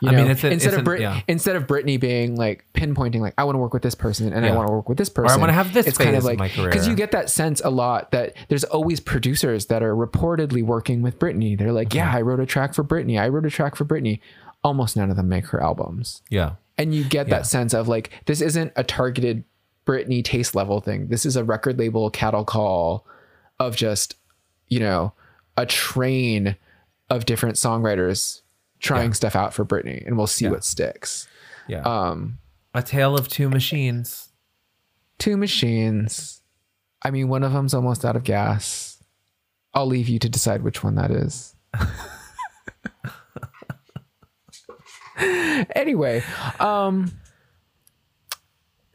You I mean, know? it's a- instead of Brit- yeah. instead of Britney being like pinpointing like I want to work with this person and I want to work with this person. I wanna have this It's kind of of like because you get that sense a lot that there's always producers that are reportedly working with Britney. They're like, yeah, I wrote a track for Britney. I wrote a track for Britney. Almost none of them make her albums, Yeah. and you get that sense of like this isn't a targeted Britney taste level thing. This is a record label cattle call of just you know a train of different songwriters trying stuff out for Britney, and we'll see what sticks. Yeah. Um, a tale of two machines. two machines. I mean, one of them's almost out of gas. I'll leave you to decide which one that is. anyway, um,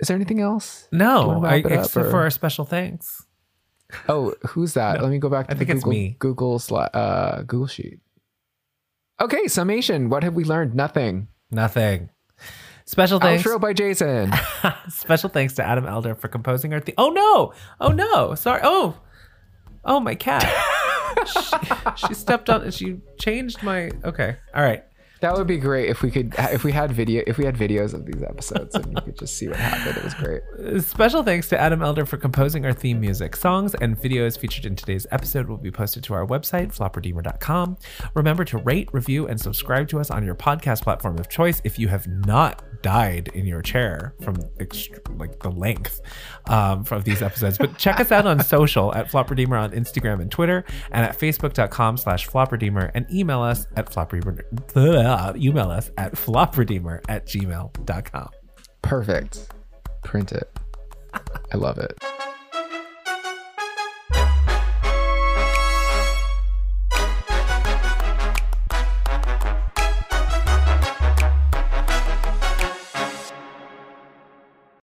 is there anything else? No, I, up, except or- for our special thanks. Oh, who's that? Let me go back to I the think it's Google, me. Google sli- uh, Google sheet. Okay, summation. What have we learned? Nothing. Nothing. Special thanks. Outro by Jason. Special thanks to Adam Elder for composing our theme. Oh no! Oh no! Sorry. Oh, oh my cat. she, she stepped on. She changed my. Okay. All right. That would be great if we could if we had video if we had videos of these episodes and you could just see what happened. It was great. Special thanks to Adam Elder for composing our theme music. Songs and videos featured in today's episode will be posted to our website, flopredeemer.com. Remember to rate, review, and subscribe to us on your podcast platform of choice if you have not died in your chair from ext- like the length um, of these episodes. But check us out on social at Flop Redeemer on Instagram and Twitter, and at facebook.com slash Flop Redeemer, and email us at Flop Redeemer, email us at flopredeemer at gmail.com. Perfect. Print it. I love it.